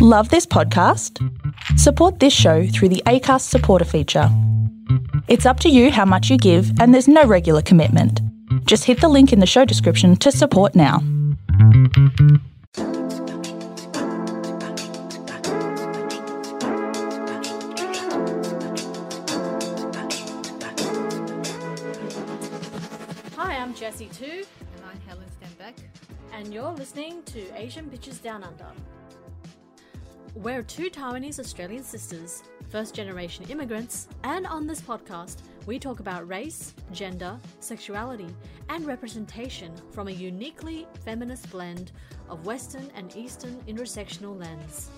Love this podcast? Support this show through the ACAST supporter feature. It's up to you how much you give, and there's no regular commitment. Just hit the link in the show description to support now. Hi, I'm Jessie Tu, And I'm Helen Stenbeck. and you're listening to Asian Bitches Down Under. We're two Taiwanese Australian sisters, first generation immigrants, and on this podcast, we talk about race, gender, sexuality, and representation from a uniquely feminist blend of Western and Eastern intersectional lens.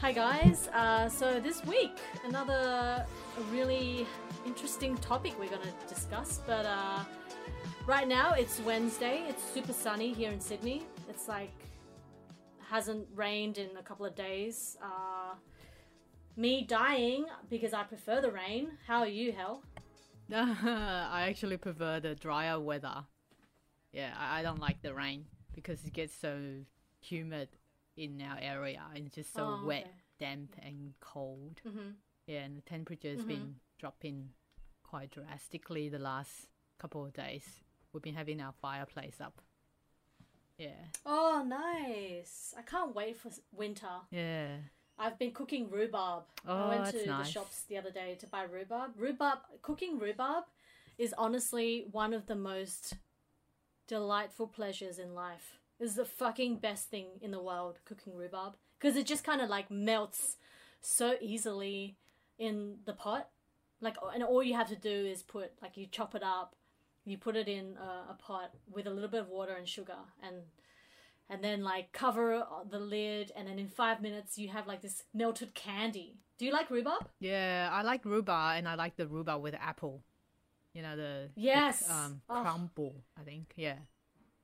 Hi guys, uh, so this week another really interesting topic we're going to discuss, but uh, right now it's Wednesday. It's super sunny here in Sydney. It's like hasn't rained in a couple of days. Uh, me dying because I prefer the rain. How are you, Hel? I actually prefer the drier weather. Yeah, I, I don't like the rain because it gets so humid in our area and it's just so Oh, wet, okay. damp, and cold. Mm-hmm. Yeah, and the temperature's been dropping quite drastically the last couple of days. We've been having our fireplace up. Yeah, Oh, nice! I can't wait for winter. yeah. I've been cooking rhubarb. Oh, I went that's to the shops the other day to buy rhubarb. Rhubarb cooking rhubarb is honestly one of the most delightful pleasures in life. It's the fucking best thing in the world cooking rhubarb because it just kind of like melts so easily in the pot. Like and all you have to do is put like you chop it up, you put it in a, a pot with a little bit of water and sugar and and then like cover the lid and then in five minutes you have like this melted candy do you like rhubarb Yeah, I like rhubarb and I like the rhubarb with apple. You know the the, Yes. um Oh. crumble. I think yeah.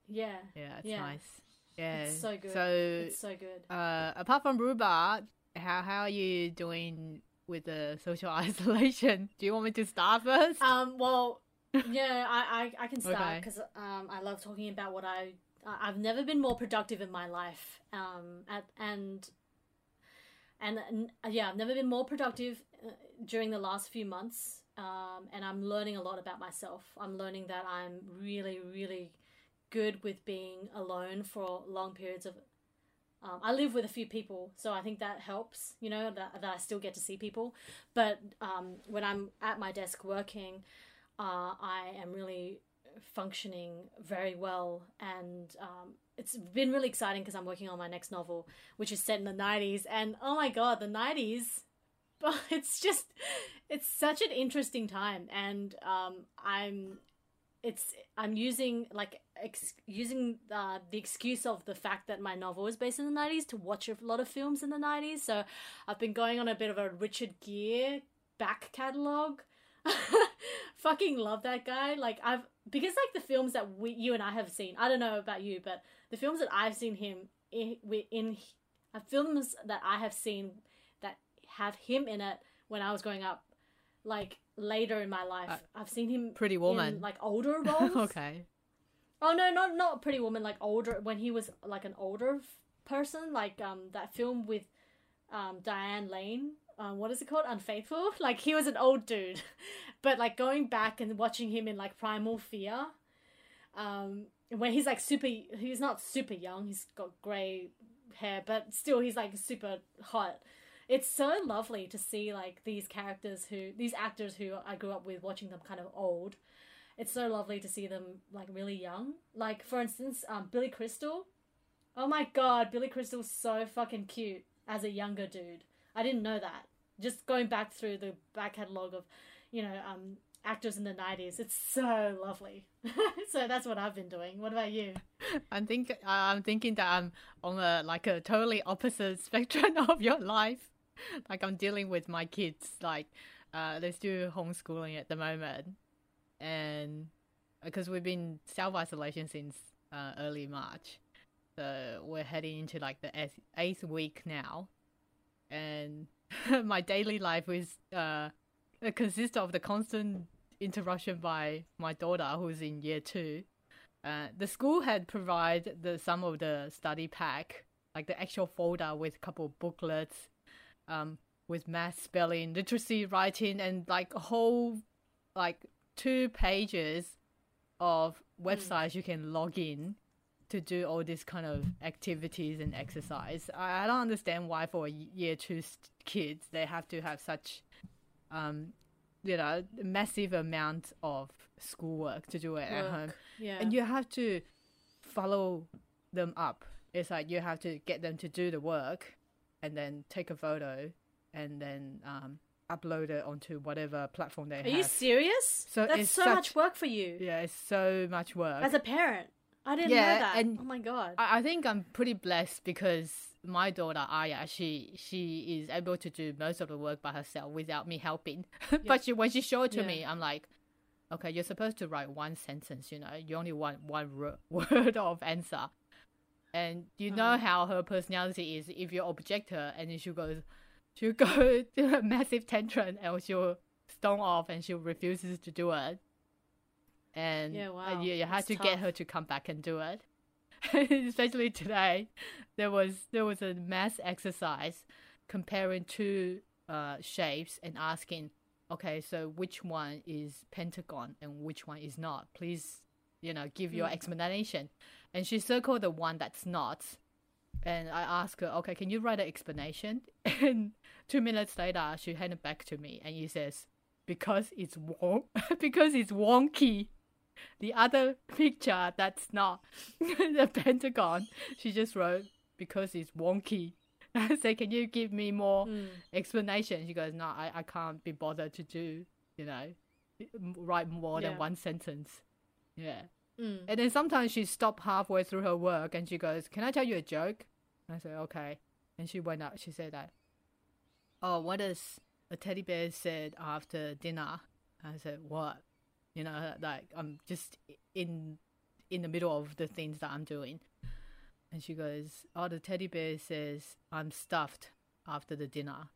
yeah Yeah, it's Yeah. nice. Yeah, it's so good So, it's so good uh, apart from rhubarb, how how are you doing with the social isolation? Do you want me to start first? um well yeah i i, I can start Okay. because um i love talking about what i i've never been more productive in my life um at, and and yeah i've never been more productive uh, during the last few months um, and i'm learning a lot about myself i'm learning that i'm really really good with being alone for long periods of um, I live with a few people, so I think that helps, you know, that, that I still get to see people. But um, when I'm at my desk working, uh, I am really functioning very well. And um, it's been really exciting because I'm working on my next novel, which is set in the 90s. And oh my god, the 90s! But it's just, it's such an interesting time. And um, I'm it's I'm using like ex- using uh, the excuse of the fact that my novel is based in the 90s to watch a lot of films in the 90s. So I've been going on a bit of a Richard Gere back catalog. Fucking love that guy. Like I've because like the films that we you and I have seen. I don't know about you, but the films that I've seen him in, in uh, films that I have seen that have him in it when I was growing up like later in my life. Uh, I've seen him Pretty in, Woman. like older roles. okay. Oh no, not not Pretty Woman. Like older when he was like an older f- person. Like um that film with um Diane Lane. Um, what is it called? Unfaithful. Like he was an old dude, but like going back and watching him in like Primal Fear. Um, when he's like super, he's not super young. He's got grey hair, but still he's like super hot. It's so lovely to see like these characters who these actors who I grew up with watching them kind of old it's so lovely to see them like really young. Like for instance, um, Billy Crystal. Oh my god, Billy Crystal's so fucking cute as a younger dude. I didn't know that. Just going back through the back catalog of, you know, um, actors in the nineties. It's so lovely. so that's what I've been doing. What about you? I'm think I'm thinking that I'm on a like a totally opposite spectrum of your life. Like I'm dealing with my kids. Like uh, they're still homeschooling at the moment, and because we've been self isolation since uh, early March, so we're heading into like the eighth, eighth week now, and my daily life is uh consists of the constant interruption by my daughter who's in year two. Uh, the school had provided the some of the study pack, like the actual folder with a couple of booklets, um, with math, spelling, literacy, writing, and like a whole, like two pages of websites you can log in to do all these kind of activities and exercise. I, I don't understand why for a year two kids they have to have such, um, you know, massive amount of schoolwork to do it at home, Yeah. and you have to follow them up. It's like you have to get them to do the work, and then take a photo, and then um, upload it onto whatever platform they Are have. Are you serious? So That's it's so such- much work for you yeah, it's so much work. as a parent. I didn't Yeah, know that. and oh my god. I, I think I'm pretty blessed because my daughter Aya, she she is able to do most of the work by herself without me helping. but she when she showed it to Yeah. me, I'm like, okay, you're supposed to write one sentence. You know, you only want one ro- word of answer. And you know Uh-huh. how her personality is. If you object her, and then she goes, she'll go to a massive tantrum, and she'll stone off, and she refuses to do it. And Yeah, wow, you, you had to get her to come back and do it. Especially today, there was there was a mass exercise comparing two uh, shapes and asking, okay, so which one is pentagon and which one is not? Please, you know, give your Mm. explanation. And she circled the one that's not. And I asked her, okay, can you write an explanation? And two minutes later, she handed back to me and he says, because it's won- because it's wonky. The other picture that's not the Pentagon, she just wrote because it's wonky. I said, can you give me more Mm. explanation? She goes, no, I, I can't be bothered to do, you know, write more Yeah. than one sentence. Yeah. Mm. And then sometimes she stopped halfway through her work and she goes, Can I tell you a joke? And I said, Okay. And she went up, she said that, Oh, what does a teddy bear said after dinner? I said, What? You know, like I'm just in in the middle of the things that I'm doing. And she goes, Oh, the teddy bear says I'm stuffed after the dinner.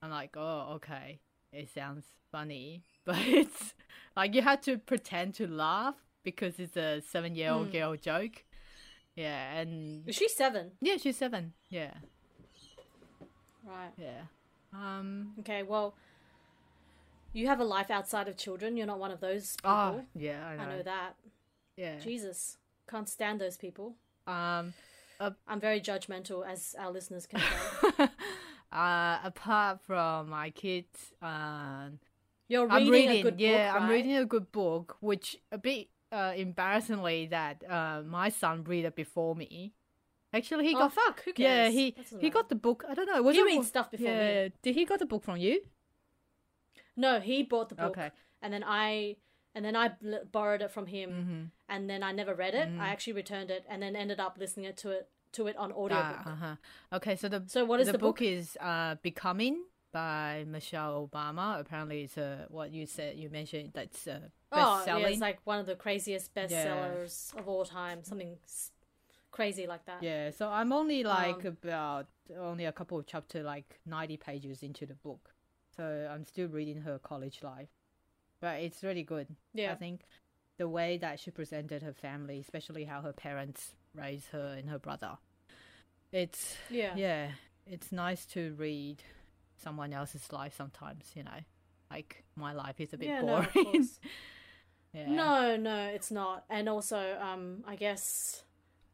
I'm like, Oh, okay. It sounds funny. But it's like you have to pretend to laugh because it's a seven year old Mm. girl joke. Yeah, and Is she seven? yeah, she's seven. Yeah, Right. yeah. Um. Okay. Well, you have a life outside of children. You're not one of those people. Oh, yeah, I know. I know that. Yeah. Jesus, can't stand those people. Um. I'm very judgmental, as our listeners can tell. uh, apart from my kids, um, You're I'm reading, reading. a good yeah, book, Yeah, I'm right? reading a good book, which a bit uh, embarrassingly that uh, my son read it before me. Actually, he Oh got fuck! Who yeah he he got the book. I don't know. Was He it reads stuff before me. yeah. Did he got the book from you? No, he bought the book, Okay. and then I and then I bl- borrowed it from him, Mm-hmm. and then I never read it. I actually returned it, and then ended up listening it to it to it on audiobook. Ah, uh-huh. Okay, so the So what is the, the book? book? is uh, "Becoming" by Michelle Obama. Apparently, it's a what you said. You mentioned that's uh, oh, best yeah, it's like one of the craziest bestsellers of all time. Something crazy like that. Yeah, so I'm only like Um, about only a couple of chapter, like ninety pages into the book. So I'm still reading her college life, but it's really good. Yeah. I think the way that she presented her family, especially how her parents raised her and her brother, it's Yeah. yeah, it's nice to read someone else's life sometimes. You know, like my life is a bit Yeah, boring. course. yeah. No, no, it's not. And also, um, I guess,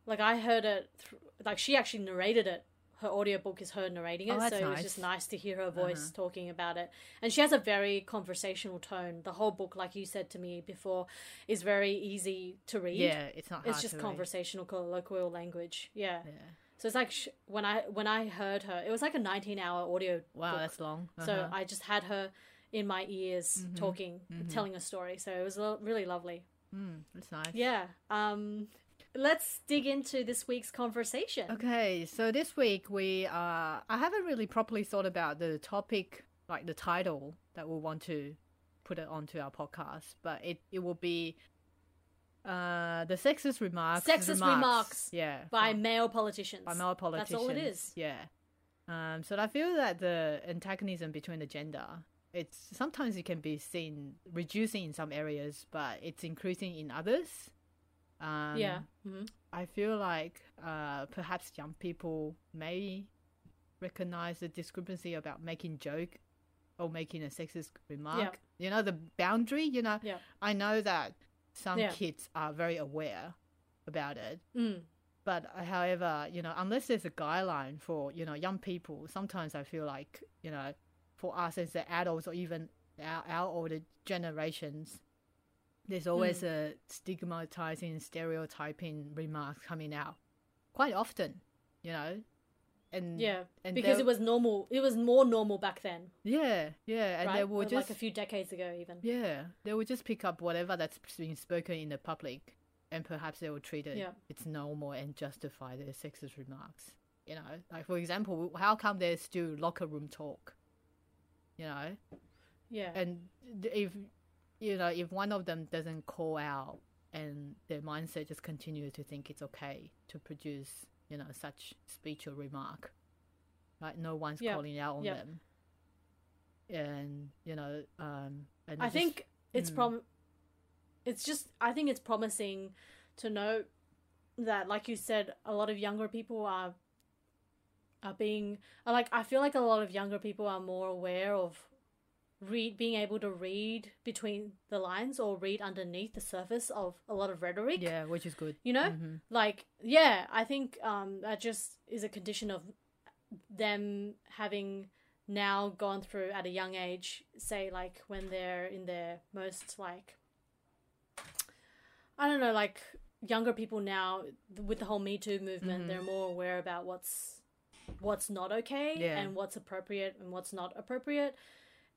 like I heard it, th- like she actually narrated it. Her audiobook is her narrating it, Oh, so that's it was just nice. Uh-huh. to hear her voice talking about it. And she has a very conversational tone. The whole book, like you said to me before, is very easy to read. yeah, it's not. it's just to read. conversational, colloquial language. Yeah. Yeah. So it's like sh- when I when I heard her, it was like a nineteen hour audio. Wow, book. that's long. So Uh-huh. I just had her in my ears talking, telling a story. So it was lo- really lovely. Mm, that's nice. Yeah. Um let's dig into this week's conversation. Okay, so this week we uh I haven't really properly thought about the topic like the title that we want to put it onto our podcast, but it it will be uh the sexist remarks Sexist remarks yeah By male politicians. by male politicians That's all it is. yeah um so I feel that the antagonism between the gender it's sometimes it can be seen reducing in some areas but it's increasing in others Um, yeah. hmm I feel like uh, perhaps young people may recognize the discrepancy about making joke or making a sexist remark. You know, the boundary, you know, Yeah. I know that some Yeah. kids are very aware about it. Mm. But uh, however, you know, unless there's a guideline for, you know, young people, sometimes I feel like, you know, for us as the adults or even our, our older generations, there's always hmm. a stigmatizing, stereotyping remarks coming out quite often, you know? And Yeah. and because it was normal. It was more normal back then, yeah, yeah, and right? they Like just a few decades ago, even. yeah, they will just pick up whatever that's being spoken in the public, and perhaps they will treat it Yeah. it's normal and justify their sexist remarks. You know, like for example, how come there's still locker room talk? You know, Yeah. and if you know if one of them doesn't call out, and their mindset just continues to think it's okay to produce you know such speech or remark, like no one's Yeah. calling out on Yeah. them, and you know, um, and I just- think it's Mm. prom. It's just I think it's promising to know that, like you said, a lot of younger people are are being like I feel like a lot of younger people are more aware of read being able to read between the lines or read underneath the surface of a lot of rhetoric. yeah, which is good. You know, Mhm. like yeah, I think um that just is a condition of them having now gone through at a young age, say like when they're in their most like I don't know, like younger people now with the whole Me Too movement, Mhm. they're more aware about what's what's not okay Yeah. and what's appropriate and what's not appropriate.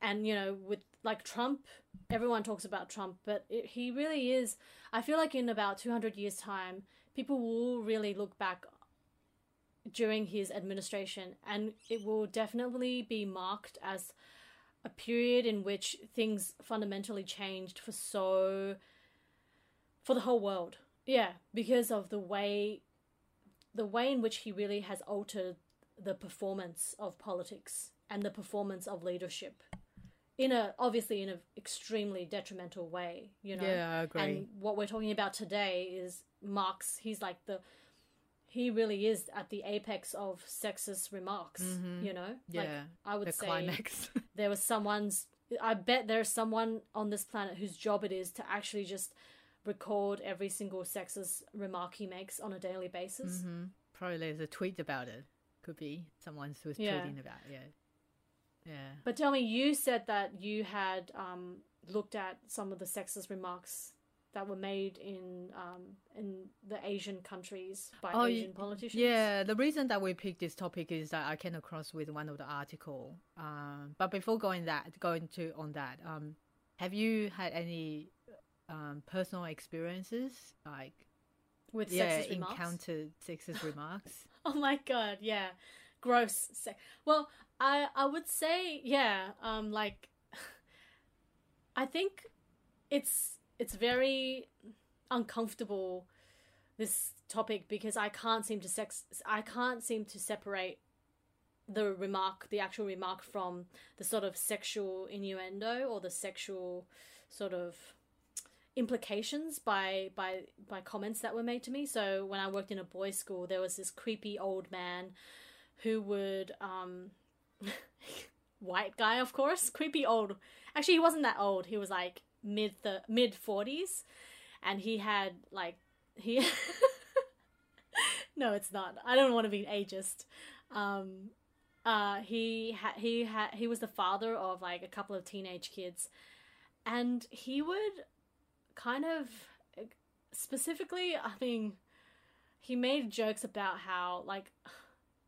And you know, with like Trump, everyone talks about Trump, but it, he really is. I feel like in about 200 years' time, people will really look back during his administration, and it will definitely be marked as a period in which things fundamentally changed for so for the whole world. Yeah, because of the way the way in which he really has altered the performance of politics and the performance of leadership in a obviously in an extremely detrimental way, you know. Yeah, I agree. And what we're talking about today is Marx. He's like the he really is at the apex of sexist remarks. You know, like Mm-hmm. Yeah, I would the say climax. there was someone's. I bet there's someone on this planet whose job it is to actually just record every single sexist remark he makes on a daily basis. hmm Probably there's a tweet about it. Could be someone who's Yeah. tweeting about it. Yeah. Yeah. But tell me, you said that you had um, looked at some of the sexist remarks that were made in um, in the Asian countries by Oh, Asian politicians. Yeah, the reason that we picked this topic is that I came across with one of the article. Um, but before going that, going to on that, um, have you had any um, personal experiences like with yeah sexist remarks. encountered sexist remarks? Oh my god, yeah. Gross. Se- well, I I would say yeah, um like I think it's it's very uncomfortable this topic because I can't seem to sex I can't seem to separate the remark, the actual remark from the sort of sexual innuendo or the sexual sort of implications by by by comments that were made to me. So when I worked in a boys' school, there was this creepy old man who would um white guy, of course, creepy old. Actually, he wasn't that old. He was like mid the mid forties, and he had like he. no, it's not. I don't want to be ageist. Um, uh, he had he had he was the father of like a couple of teenage kids, and he would kind of specifically. I mean, he made jokes about how like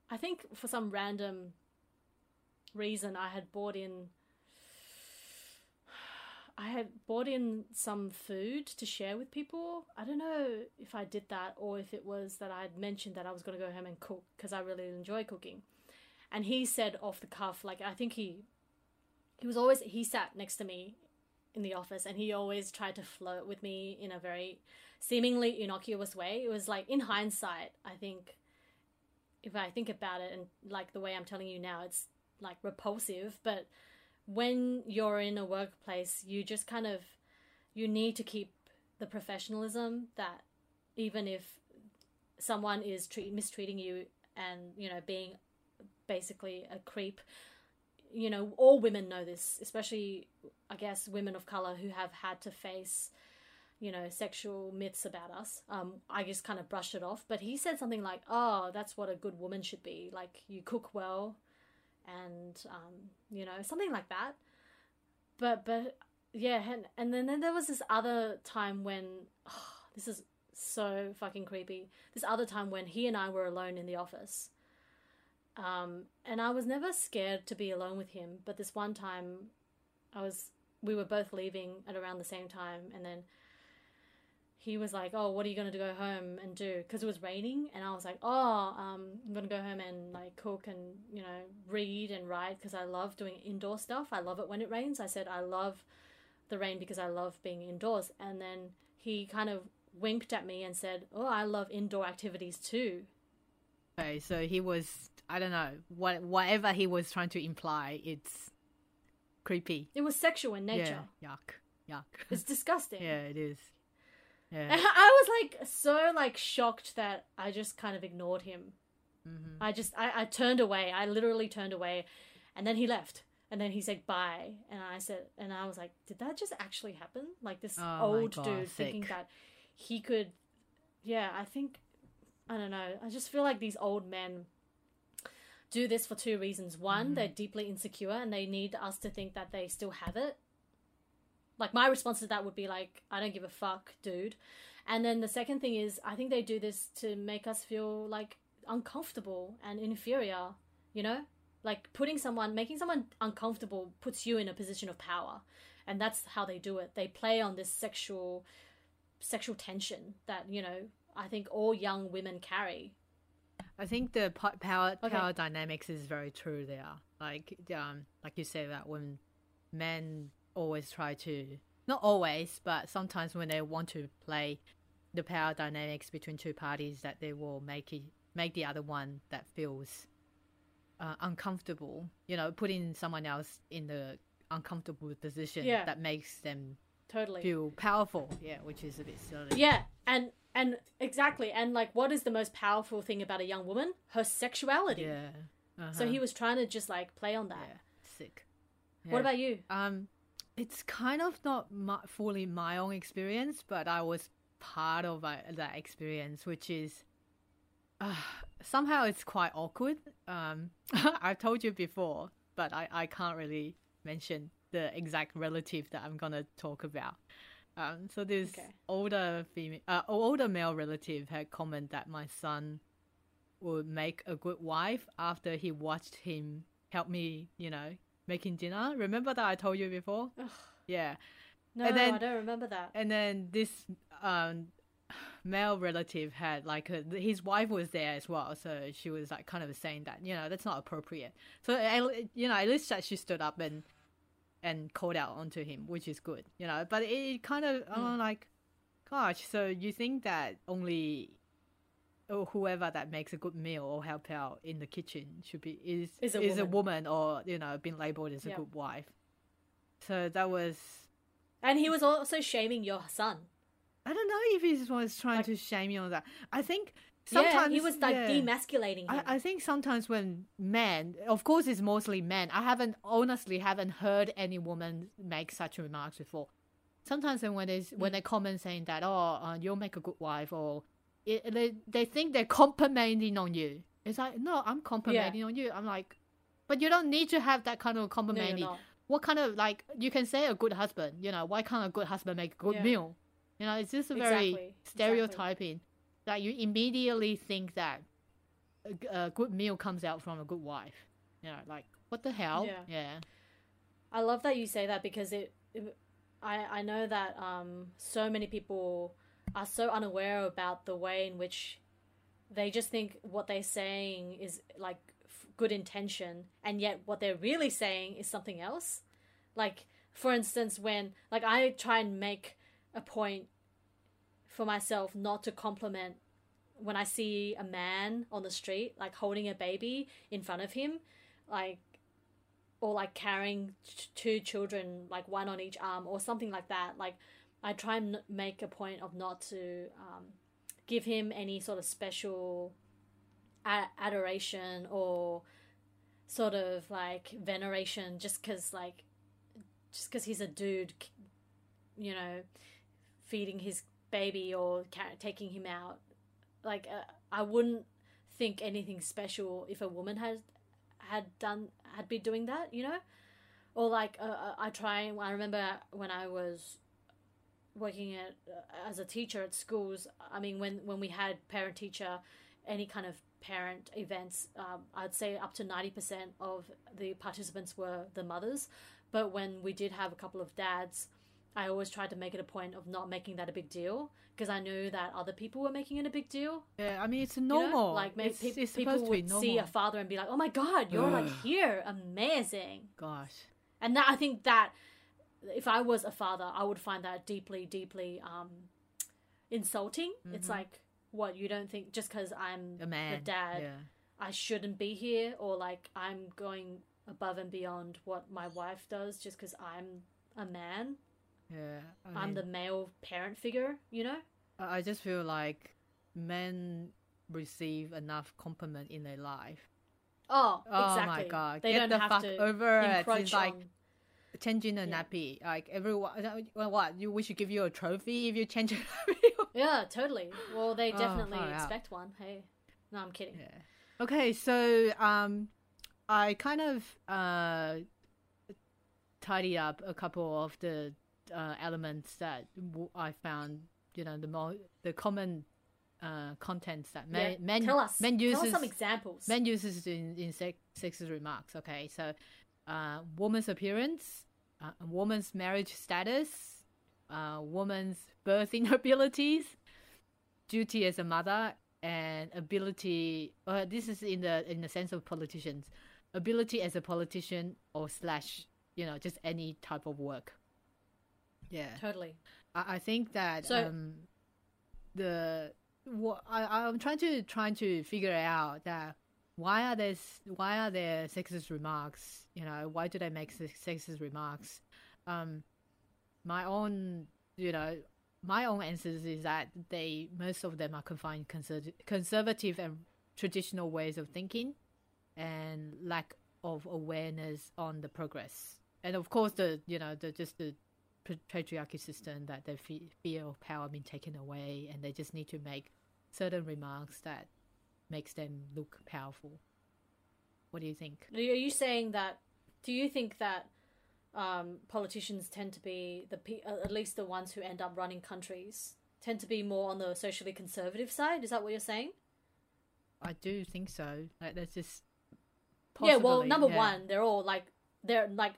I think for some random reason I had bought in I had bought in some food to share with people. I don't know if I did that or if it was that I had mentioned that I was going to go home and cook because I really enjoy cooking. And he said off the cuff like I think he he was always he sat next to me in the office and he always tried to flirt with me in a very seemingly innocuous way. It was like in hindsight, I think if I think about it and like the way I'm telling you now, it's like repulsive, but when you're in a workplace, you just kind of you need to keep the professionalism that even if someone is treat, mistreating you and you know being basically a creep you know all women know this especially i guess women of color who have had to face you know sexual myths about us. Um i just kind of brushed it off but he said something like oh that's what a good woman should be. Like you cook well and um you know something like that. But but yeah and, and then, then there was this other time when oh, this is so fucking creepy. This other time when he and i were alone in the office. Um, and I was never scared to be alone with him, but this one time I was we were both leaving at around the same time and then he was like, "Oh, what are you going to go home and do?" because it was raining and I was like, "Oh, um, I'm going to go home and like cook and, you know, read and write because I love doing indoor stuff. I love it when it rains." I said, "I love the rain because I love being indoors." And then he kind of winked at me and said, "Oh, I love indoor activities too." Okay, so he was I don't know what whatever he was trying to imply. It's creepy. It was sexual in nature. Yeah, yuck, yuck. It's disgusting. yeah, it is. Yeah. And I was like so like shocked that I just kind of ignored him. Mhm. I just I, I turned away. I literally turned away, and then he left. And then he said bye, and I said, and I was like, did that just actually happen? Like this Oh old God, dude thinking that he could, yeah. I think I don't know. I just feel like these old men do this for two reasons. One, Mm-hmm. they're deeply insecure and they need us to think that they still have it. Like my response to that would be like, I don't give a fuck, dude. And then the second thing is, I think they do this to make us feel like uncomfortable and inferior, you know? Like putting someone, making someone uncomfortable puts you in a position of power. And that's how they do it. They play on this sexual sexual tension that, you know, I think all young women carry. I think the power Okay. power dynamics is very true there. Like um, like you say that when men always try to not always, but sometimes when they want to play the power dynamics between two parties, that they will make it make the other one that feels uh, uncomfortable. You know, putting someone else in the uncomfortable position Yeah. that makes them Totally. feel powerful. Yeah, which is a bit silly. Yeah, and and exactly, and like, what is the most powerful thing about a young woman? Her sexuality. Yeah. So Uh-huh. he was trying to just like play on that. yeah sick. What about you? Um, it's kind of not my, fully my own experience, but I was part of uh, that experience, which is uh, somehow it's quite awkward. Um, I've told you before, but I, I can't really mention the exact relative that I'm gonna talk about. Um, so this Okay. older female, uh, older male relative had commented that my son would make a good wife after he watched him help me, you know, making dinner. Remember that I told you before? Ugh. Yeah. No, And then- I don't remember that. And then this um male relative had like a, his wife was there as well, so she was like kind of saying that you know that's not appropriate. So you know at least that she stood up and and called out onto him, which is good, you know. But it kind of I'm like, gosh, so you think that only or whoever that makes a good meal or help out in the kitchen should be is Is a is a woman. woman or you know been labeled as a Yeah. good wife. So that was And he was also shaming your son. I don't know if he was trying Like- to shame you on that. I think yeah, sometimes he was like yeah. demasculating him. I, I think sometimes when men, of course, it's mostly men. I haven't honestly haven't heard any woman make such remarks before. Sometimes when when they when Mm. they comment saying that, oh, uh, you'll make a good wife, or it, they they think they're complimenting on you. It's like no, I'm complimenting on you. I'm like, but you don't need to have that kind of complimenting not. what kind of like you can say a good husband you know why can't a good husband make a good Yeah. meal you know it's just a very Exactly, stereotyping that you immediately think that a good meal comes out from a good wife you know like what the hell Yeah. yeah I love that you say that because it, it I I know that um so many people are so unaware about the way in which they just think what they're saying is like good intention and yet what they're really saying is something else. Like for instance when like I try and make a point for myself not to compliment when I see a man on the street like holding a baby in front of him like or like carrying t- two children like one on each arm or something like that like i try and make a point of not to um, give him any sort of special a- adoration or sort of like veneration just because like just because he's a dude you know feeding his baby or taking him out. Like uh, i wouldn't think anything special if a woman had had done had been doing that you know? Or like uh, uh i try i remember when i was working at uh, as a teacher at schools i mean when when we had parent teacher any kind of parent events um, i'd say up to 90% of the participants were the mothers but when we did have a couple of dads i always tried to make it a point of not making that a big deal because i knew that other people were making it a big deal Yeah, I mean it's you know? normal. like maybe it's, pe- it's people would see a father and be like oh my god you're like here amazing Gosh. and that I think that if I was a father, I would find that deeply, deeply um, insulting. It's like, what you don't think just because I'm Mm-hmm. A man. the dad, Yeah. I shouldn't be here, or like I'm going above and beyond what my wife does just because I'm a man. Yeah. I I'm mean, the male parent figure, you know. I just feel like men receive enough compliment in their life. Oh, Oh exactly. my god. They Get don't the have fuck to over it. It's like. Changing a Yeah. nappy. Like everyone well, what? You we should give you a trophy if you change a nappy. Yeah, totally. Well, they Oh, definitely out. expect one. Hey, no, I'm kidding. Yeah. Okay, so um, I kind of uh tidy up a couple of the uh, elements that w- I found. You know, the more the common uh contents that men Yeah, men Tell us. men Tell us some examples. men uses in in sex, sexist remarks. Okay, so uh, woman's appearance, uh, woman's marriage status, uh, woman's birthing abilities, duty as a mother, and ability. Uh, this is in the in the sense of politicians, ability as a politician or slash you know just any type of work. Yeah. Totally. I, I think that So- um, the what I I'm trying to trying to figure out that why are there why are there sexist remarks? You know, why do they make sexist remarks? Um, my own, you know, my own answers is that they most of them are confined conser- conservative and traditional ways of thinking, and lack of awareness on the progress, and of course the you know the just the pa- patriarchy system that they fe- feel of power being taken away and they just need to make certain remarks that makes them look powerful what do you think Are you saying that? Do you think that um, politicians tend to be the pe- at least the ones who end up running countries tend to be more on the socially conservative side? Is that what you're saying? i do think so like that's just yeah. Well, number yeah. one, they're all like they're like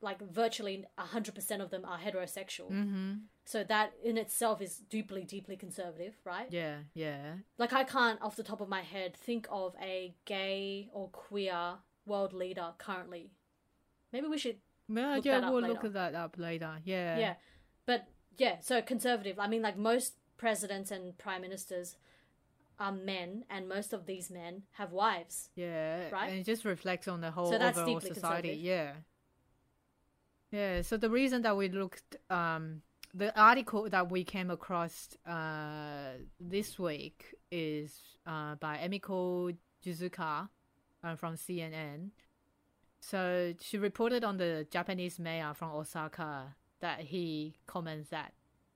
like virtually hundred percent of them are heterosexual. mm-hmm So that in itself is deeply, deeply conservative, right? yeah yeah Like I can't, off the top of my head, think of a gay or queer world leader currently. Maybe we should well, Look yeah that up we'll later. look at that up later yeah yeah but yeah so conservative i mean like most presidents and prime ministers are men and most of these men have wives Yeah, Right? And it just reflects on the whole So overall society. Yeah. Yeah. So the reason that we looked, um, the article that we came across uh, this week is uh, by Emiko Jozuka uh, from CNN. So she reported on the Japanese mayor from Osaka that he comments that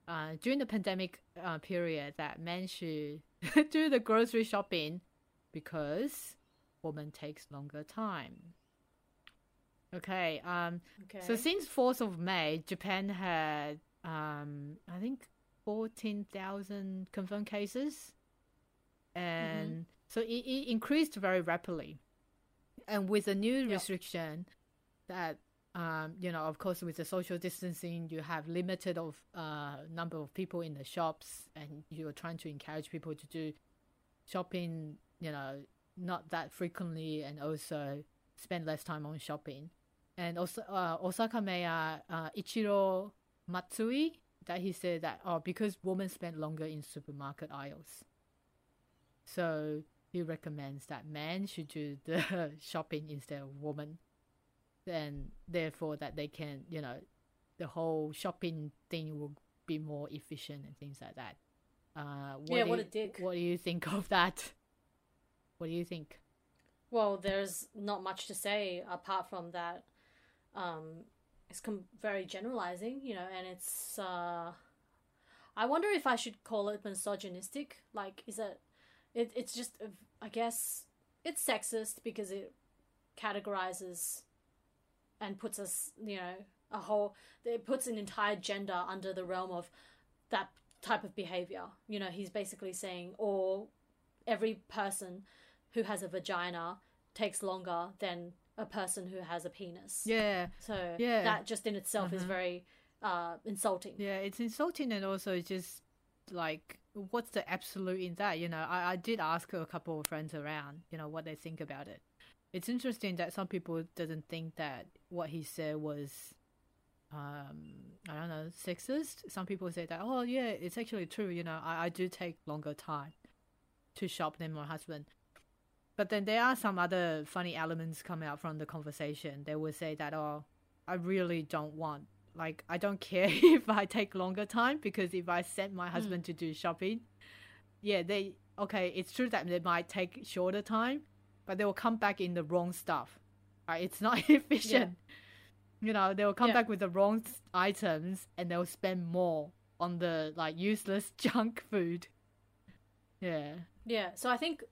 uh, during the pandemic uh, period that men should do the grocery shopping because woman takes longer time. Okay. Um. okay So since fourth of May, Japan had um I think fourteen thousand confirmed cases, and so it, it increased very rapidly. And with the new Yeah. restriction, that um you know of course with the social distancing, you have limited of uh number of people in the shops, and you're trying to encourage people to do shopping, you know, not that frequently, and also spend less time on shopping and also uh, Osaka Mayor uh, Ichiro Matsui that he said that oh because women spend longer in supermarket aisles, so he recommends that men should do the shopping instead of women, and therefore that they can you know the whole shopping thing will be more efficient and things like that. Uh, what Yeah, what you- a dick. What do you think of that? What do you think? Well, there's not much to say apart from that. Um, it's com- very generalizing, you know, and it's. Uh, I wonder if I should call it misogynistic. Like, is it? It it's just, uh, I guess, it's sexist because it categorizes and puts us, you know, a whole. It puts an entire gender under the realm of that type of behavior. You know, he's basically saying, or every person who has a vagina takes longer than a person who has a penis. Yeah, So Yeah. that just in itself is Uh-huh. very uh, insulting. yeah, it's insulting and also just like what's the absolute in that? You know, I, I did ask a couple of friends around, you know, what they think about it. It's interesting that some people doesn't think that what he said was um I don't know, sexist. Some people say that, oh yeah, it's actually true, you know, I, I do take longer time to shop than my husband. But then there are some other funny elements come out from the conversation. They will say that, oh, I really don't want like I don't care if I take longer time because if I send my hmm. husband to do shopping, yeah, they okay, it's true that they might take shorter time, but they will come back in the wrong stuff. Right? It's not efficient. You know, they will come Yeah. back with the wrong items and they'll spend more on the like useless junk food. Yeah. Yeah, so I think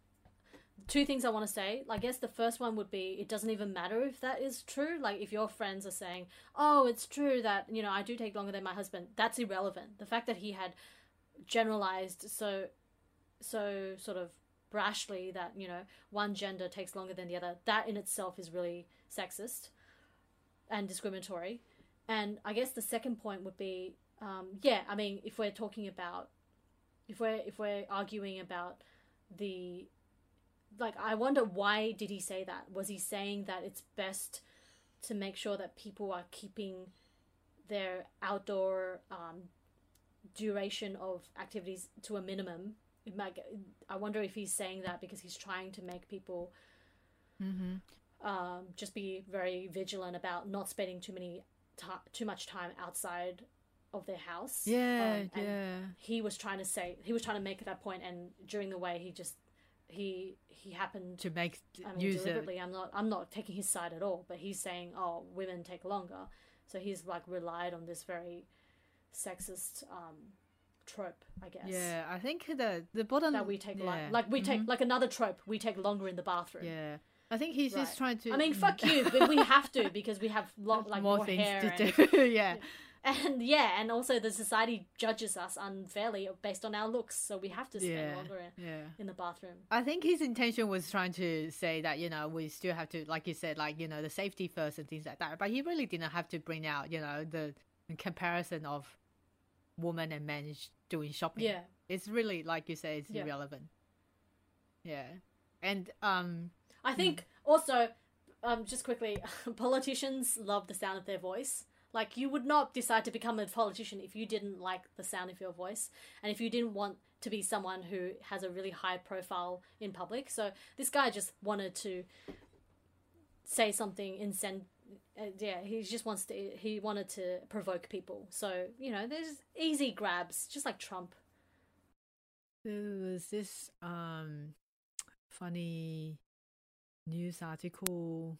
two things I want to say. I guess the first one would be it doesn't even matter if that is true. Like if your friends are saying, "Oh, it's true that, you know, I do take longer than my husband." That's irrelevant. The fact that he had generalized so so sort of brashly that, you know, one gender takes longer than the other, that in itself is really sexist and discriminatory. And I guess the second point would be um, yeah, I mean, if we're talking about if we're if we're arguing about the like i wonder why did he say that was he saying that it's best to make sure that people are keeping their outdoor um, duration of activities to a minimum might, i wonder if he's saying that because he's trying to make people Mm-hmm. um, just be very vigilant about not spending too many too much time outside of their house Yeah, Um, and yeah. he was trying to say he was trying to make that point and during the way he just he he happened To make I mean use deliberately I'm not I'm not taking his side at all but he's saying oh women take longer so he's like relied on this very sexist um trope I guess Yeah, I think the the bottom that we take yeah. like like we take like another trope we take longer in the bathroom Yeah, I think he's Right. just trying to. I mean fuck you but we have to because we have lot like more, more things to and, do. yeah. And yeah and also the society judges us unfairly based on our looks so we have to spend Yeah, longer in, yeah. in the bathroom I think his intention was trying to say that you know we still have to, like you said, like you know the safety first and things like that. But he really didn't have to bring out you know the, comparison of women and men doing shopping. yeah it's really like you say, it's Yeah. irrelevant. Yeah, and um, I think also, um, just quickly, politicians love the sound of their voice. Like you would not decide to become a politician if you didn't like the sound of your voice, and if you didn't want to be someone who has a really high profile in public. So this guy just wanted to say something incend. Uh, yeah, he just wants to. He wanted to provoke people. So you know, there's easy grabs, just like Trump. There was this um funny news article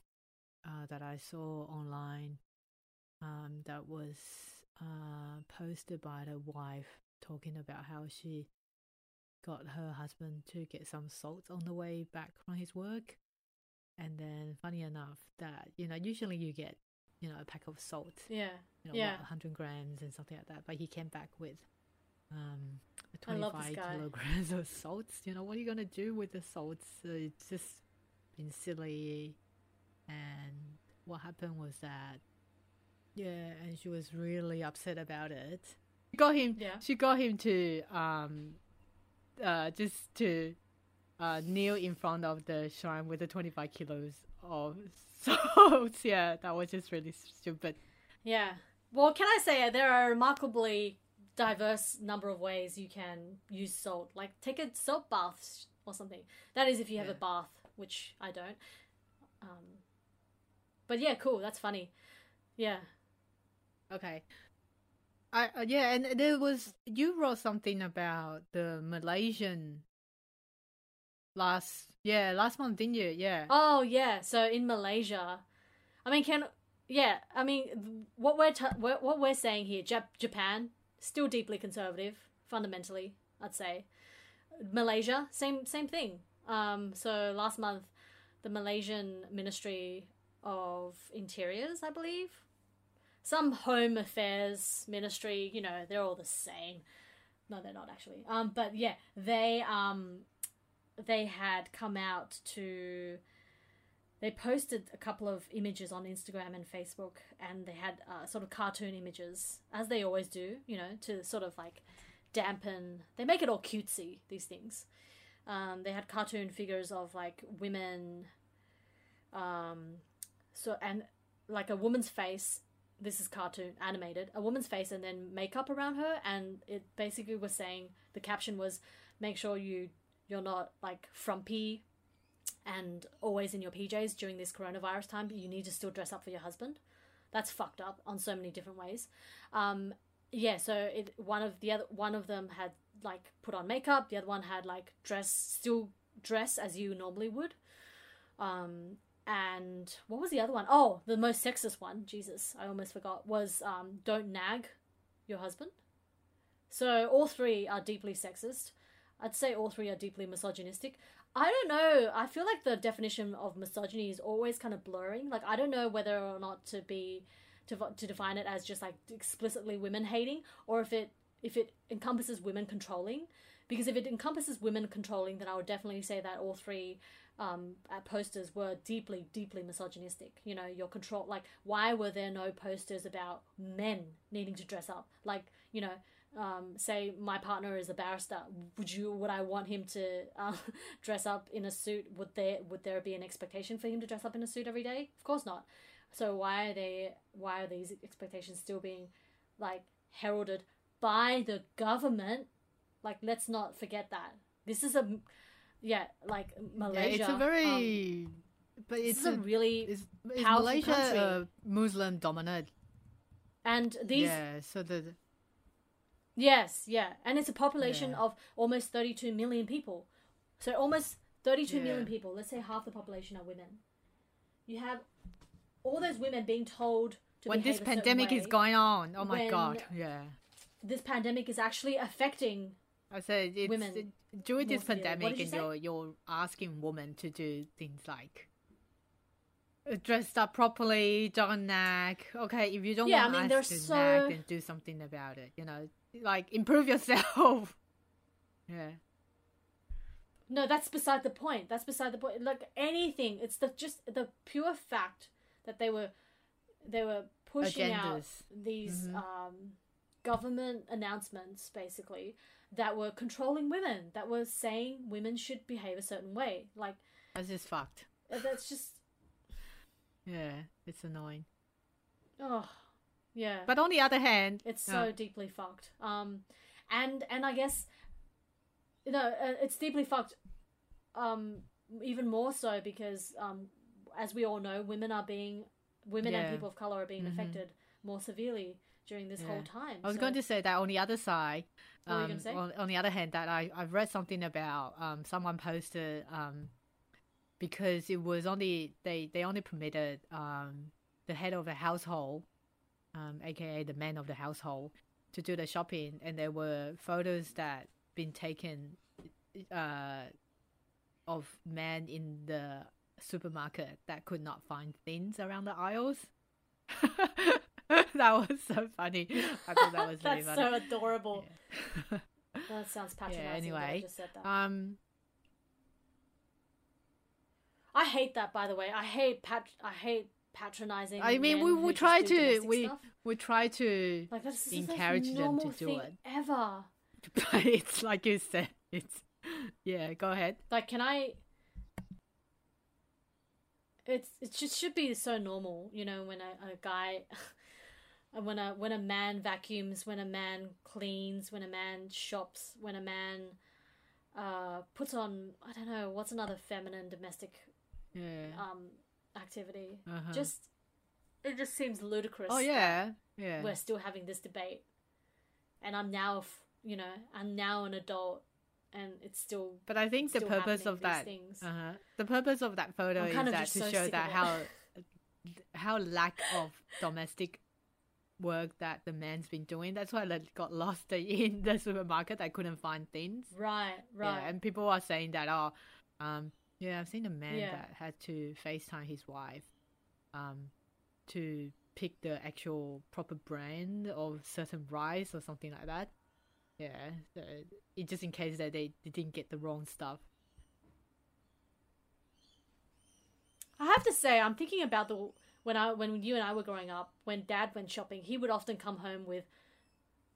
uh, that I saw online um, that was uh, posted by the wife talking about how she got her husband to get some salt on the way back from his work. And then, funny enough, that you know, usually you get you know a pack of salt, Yeah, you know, Yeah. 100 grams and something like that. But he came back with um, I love this 25 kilograms of salts. You know, what are you going to do with the salts? So it's just been silly. And what happened was that, yeah, and she was really upset about it. She got him, Yeah. she got him to, um, uh, just to, uh, kneel in front of the shrine with the 25 kilos of salt. yeah, that was just really stupid. Yeah. Well, can I say uh, there are remarkably diverse number of ways you can use salt. Like take a salt bath or something. That is if you have a bath, which I don't. Um, but yeah, cool. That's funny. Yeah. Okay. I uh, yeah, and there was you wrote something about the Malaysian last yeah last month, didn't you? Yeah. Oh yeah. So in Malaysia, I mean, can yeah, I mean, what we're t- what, we're saying here, Jap- Japan still deeply conservative fundamentally, I'd say. Malaysia, same same thing. Um, so last month, the Malaysian Ministry of Interiors, I believe, some Home Affairs Ministry, you know, they're all the same. No, they're not actually. Um, but yeah, they um, they had come out to. They posted a couple of images on Instagram and Facebook, and they had uh, sort of cartoon images, as they always do, you know, to sort of like dampen. They make it all cutesy. These things. Um, they had cartoon figures of like women. Um, so and like a woman's face. This is cartoon animated. A woman's face and then makeup around her, and it basically was saying the caption was, "Make sure you you're not like frumpy." And always in your PJs during this coronavirus time, but you need to still dress up for your husband. That's fucked up on so many different ways. Um, yeah, so it one of the other one of them had like put on makeup, the other one had like dress still dress as you normally would. Um and what was the other one? Oh, the most sexist one, Jesus, I almost forgot, was um don't nag your husband. So all three are deeply sexist. I'd say all three are deeply misogynistic. I don't know. I feel like the definition of misogyny is always kind of blurring. Like I don't know whether or not to be to to define it as just like explicitly women hating or if it if it encompasses women controlling because if it encompasses women controlling then I would definitely say that all three um, posters were deeply deeply misogynistic. You know your control like why were there no posters about men needing to dress up? Like you know um, say my partner is a barrister would you would i want him to uh, dress up in a suit? Would there would there be an expectation for him to dress up in a suit every day? Of course not. So why are they why are these expectations still being like heralded by the government? Like let's not forget that. This is a yeah like malaysia yeah, it's a very um, but it's this is a, really powerful Malaysia uh, Muslim dominant? and these yeah, so the Yes, yeah. And it's a population Yeah. of almost 32 million people. So almost thirty-two million Yeah. people, let's say half the population are women. You have all those women being told to when this a pandemic is going on, oh my god, yeah. This pandemic is actually affecting I said it's women it- during this more severely. What pandemic, you and say? you're you're asking women to do things like uh, dressed up properly, don't nag. Okay, if you don't Yeah, I want mean, us to so- nag, then do something about it. You know, like improve yourself. yeah, No, that's beside the point. That's beside the point. Like anything, it's the just the pure fact that they were they were pushing out Agendas. these Mhm. um, government announcements, basically that were controlling women, that were saying women should behave a certain way. Like that's just fucked. uh, that's just Yeah, it's annoying. oh yeah. But on the other hand, It's so uh, deeply fucked. Um, and and I guess you know uh, it's deeply fucked. Um, even more so because um, as we all know, women are being women and people of color are being Mhm. affected more severely during this whole time. I was So- going to say that on the other side, What were you um, on, on the other hand, that I I've read something about um someone posted um because it was only they they only permitted um the head of the household, um aka the man of the household, to do the shopping, and there were photos that been taken, uh, of men in the supermarket that could not find things around the aisles. that was so funny. I thought that was really That's funny. so adorable. Yeah. That sounds patronizing. I anyway, just said that. Um, I hate that. By the way, I hate pat. I hate patronizing. I mean, we we try to we stuff. we try to like encourage the them to do thing it. ever. but it's like you said, it's yeah. Go ahead. Like, can I? It's it just should be so normal, you know, when a, a guy, when a when a man vacuums, when a man cleans, when a man shops, when a man uh puts on I don't know what's another feminine domestic Yeah. um activity. Uh-huh. Just it just seems ludicrous. oh yeah, yeah. we're still having this debate. and I'm now, you know, I'm now an adult, and it's still. But I think the purpose of that, things. uh-huh, the purpose of that photo is that to so show that how how lack of domestic work that the man's been doing. That's why I got lost in the supermarket. I couldn't find things. Right, right. Yeah, and people are saying that oh, um, yeah, I've seen a man Yeah. that had to FaceTime his wife, um, to pick the actual proper brand of certain rice or something like that. Yeah, so it just in case that they, they didn't get the wrong stuff. I have to say, I'm thinking about the when I when you and I were growing up. When Dad went shopping, he would often come home with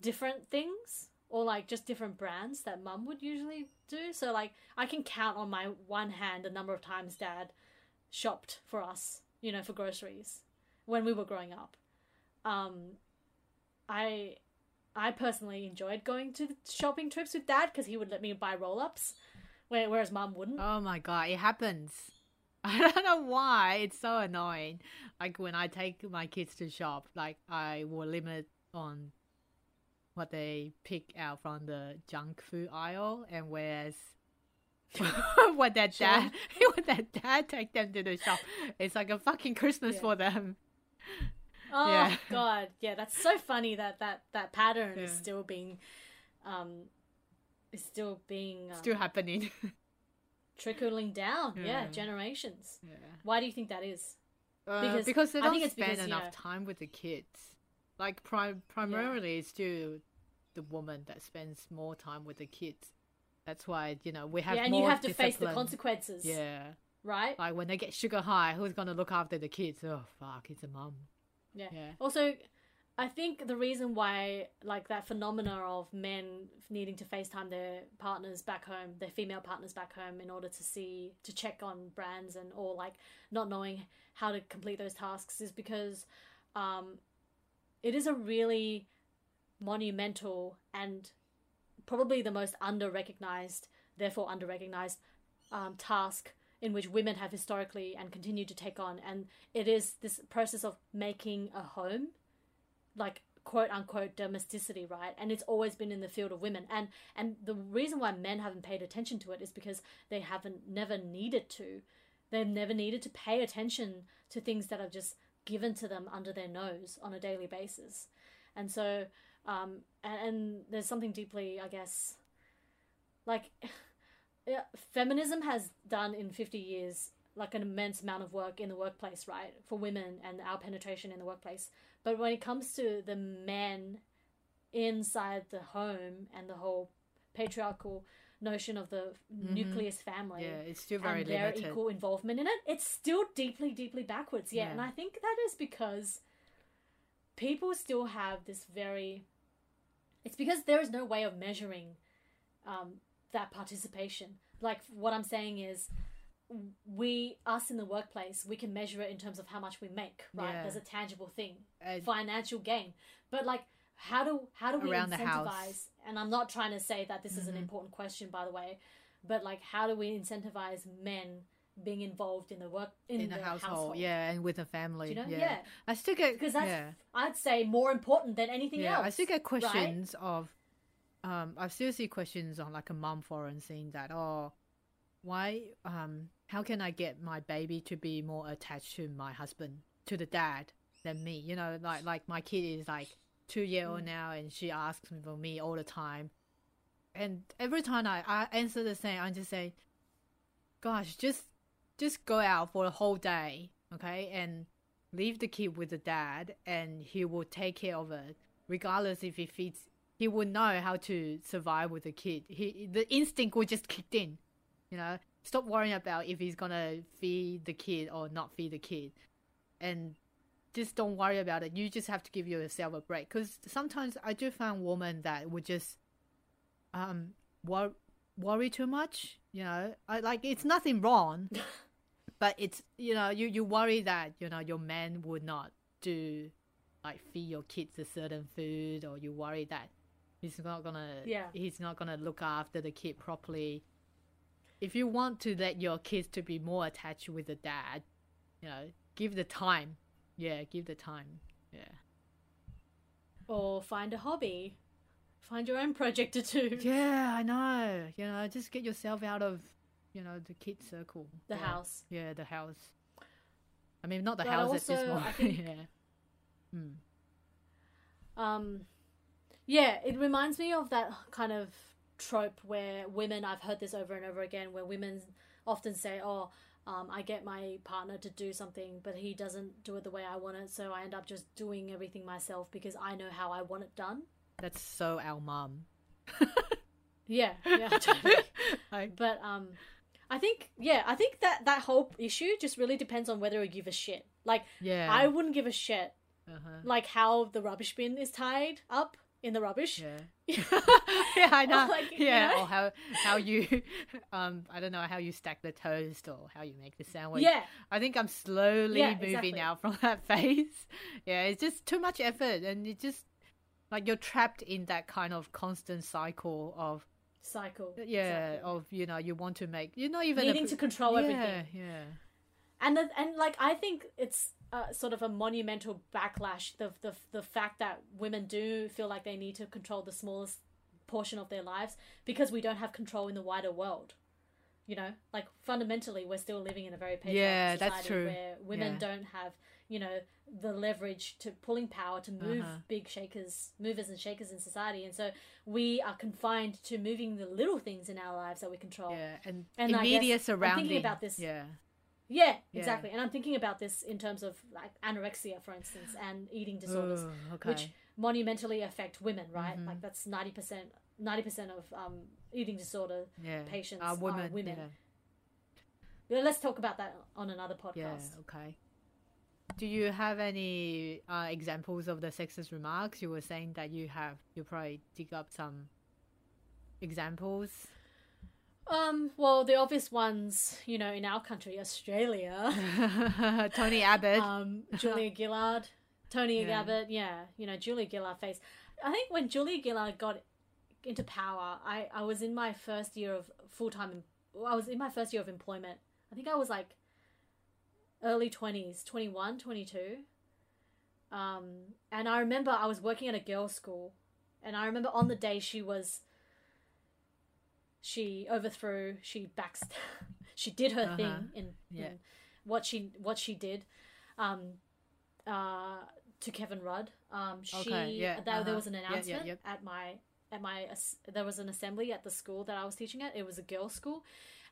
different things or like just different brands that Mum would usually do. So like I can count on my one hand the number of times Dad shopped for us, you know, for groceries when we were growing up. Um, I I personally enjoyed going to the shopping trips with Dad because he would let me buy roll ups, whereas Mum wouldn't. Oh my god, it happens. I don't know why. It's so annoying. Like when I take my kids to shop, like I will limit on what they pick out from the junk food aisle, and whereas when their Sure. dad when their dad take them to the shop, it's like a fucking Christmas Yeah. for them. Oh Yeah. god, yeah, that's so funny that that that pattern is still being, um, is still being um, Still happening. Trickling down. Yeah. Yeah. generations. yeah. Why do you think that is? Uh, Because- because they don't think spend because, you enough know- time with the kids. Like prim- primarily, it's still the woman that spends more time with the kids. That's why you know we have yeah, and you have to face the consequences. Yeah, right. like when they get sugar high, who's gonna look after the kids? Oh fuck, it's a mum. Yeah. Yeah. Also, I think the reason why, like, that phenomena of men needing to FaceTime their partners back home, their female partners back home, in order to see, to check on brands and, or like, not knowing how to complete those tasks is because um, it is a really monumental and probably the most under recognized, therefore under recognized um, task in which women have historically and continue to take on. And it is this process of making a home, like quote unquote domesticity, right? And it's always been in the field of women. And and the reason why men haven't paid attention to it is because they haven't never needed to. They've never needed to pay attention to things that are just given to them under their nose on a daily basis. And so um and, and there's something deeply, I guess, like feminism has done in 50 years like an immense amount of work in the workplace, right, for women and our penetration in the workplace. But when it comes to the men inside the home and the whole patriarchal notion of the nucleus family Yeah, it's still very and their limited. equal involvement in it, it's still deeply, deeply backwards. Yeah, Yeah. and I think that is because people still have this very. It's because there is no way of measuring um, that participation. Like what I'm saying is, we us in the workplace we can measure it in terms of how much we make. Right, Yeah. there's a tangible thing, Uh, financial gain. But like, how do how do we incentivize? And I'm not trying to say that this is Mm-hmm. an important question, by the way, but like, how do we incentivize men being involved in the work in, in the, household, yeah, and with the family. You know? yeah. Yeah. I still get because that's yeah. I'd say more important than anything yeah, else. I still get right? questions of, um, I still see questions on like a mom forum saying that, oh, why, um, how can I get my baby to be more attached to my husband, to the dad, than me? You know, like like my kid is like two year Mm. old now, and she asks for me all the time, and every time I, I answer the same, I just say, gosh, just just go out for a whole day, okay, and leave the kid with the dad, and he will take care of it, regardless if he feeds. He will know how to survive with the kid. He the instinct will just kick in, you know. Stop worrying about if he's gonna feed the kid or not feed the kid, and just don't worry about it. You just have to give yourself a break. Because sometimes I do find women that would just um wor- worry too much. You know, I like it's nothing wrong, but it's you know you you worry that you know your man would not do like feed your kids a certain food, or you worry that he's not gonna Yeah. he's not gonna look after the kid properly. If you want to let your kids to be more attached with the dad, you know, give the time. Yeah, give the time. Yeah. or find a hobby Find your own project to do. Yeah, I know. You know, just get yourself out of, you know, the kid circle. The yeah. house. Yeah, the house. I mean, not the But house at this also, moment. Think- yeah. Mm. Um, yeah, it reminds me of that kind of trope where women, I've heard this over and over again, where women often say, oh, um, I get my partner to do something, but he doesn't do it the way I want it, so I end up just doing everything myself because I know how I want it done. That's so our mum. Yeah, yeah, totally. Like, But um, I think yeah, I think that that whole issue just really depends on whether you give a shit. Like yeah. I wouldn't give a shit uh-huh. like how the rubbish bin is tied up in the rubbish. Yeah. yeah, I know. Like, you yeah, know? or how how you um I don't know how you stack the toast or how you make the sandwich. Yeah, I think I'm slowly Yeah, moving exactly. out from that phase. Yeah, it's just too much effort and it just like you're trapped in that kind of constant cycle of cycle. yeah, exactly. of you know, you want to make you're not even needing a, to control yeah, everything. Yeah. and the, and like I think it's uh, sort of a monumental backlash the, the the fact that women do feel like they need to control the smallest portion of their lives because we don't have control in the wider world. You know, like fundamentally, we're still living in a very patriarchal Yeah, society that's true. where women Yeah. don't have you know the leverage to pulling power to move Uh-huh. big shakers, movers and shakers in society, and so we are confined to moving the little things in our lives that we control. Yeah, and, And I guess immediate I'm thinking surrounding. about this- Yeah. Yeah, Yeah. exactly. And I'm thinking about this in terms of like anorexia, for instance, and eating disorders, Ooh, okay. which monumentally affect women, right? Mhm. Like that's ninety percent, ninety percent of um, eating disorder yeah. patients are are women. women. Yeah. Yeah, Let's talk about that on another podcast. Yeah, okay. Do you have any uh, examples of the sexist remarks? You were saying that you have, you probably dig up some examples. Um. Well, the obvious ones, you know, in our country, Australia, Tony Abbott. um, Julia Gillard, Tony Yeah. Abbott, yeah, you know, Julia Gillard face. I think when Julia Gillard got into power, I, I was in my first year of full time. I was in my first year of employment. I think I was like early 20s, 21, 22. Um, and I remember I was working at a girls' school, and I remember on the day she was. She overthrew. She backst. she did her Uh-huh. thing in, Yeah. in what she what she did, um, uh, to Kevin Rudd. Um, she Okay, yeah, there, there uh-huh. was an Yeah, yeah, announcement at my at my there was an assembly at the school that I was teaching at. It was a girls' school,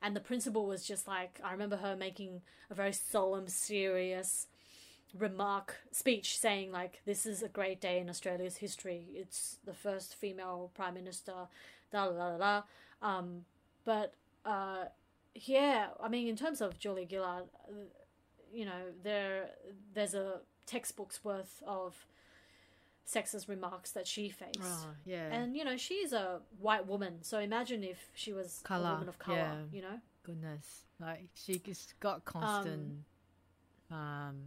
and the principal was just like I remember her making a very solemn, serious remark speech saying like this is a great day in Australia's history. It's the first female prime minister. Da da da da. Um, but uh, yeah, I mean in terms of Julia Gillard, uh, you know there there's a textbook's worth of sexist remarks that she faced. oh, yeah. And you know she's a white woman, so imagine if she was Colour, a woman of color. yeah. You know, Goodness. Like, she just got constant um,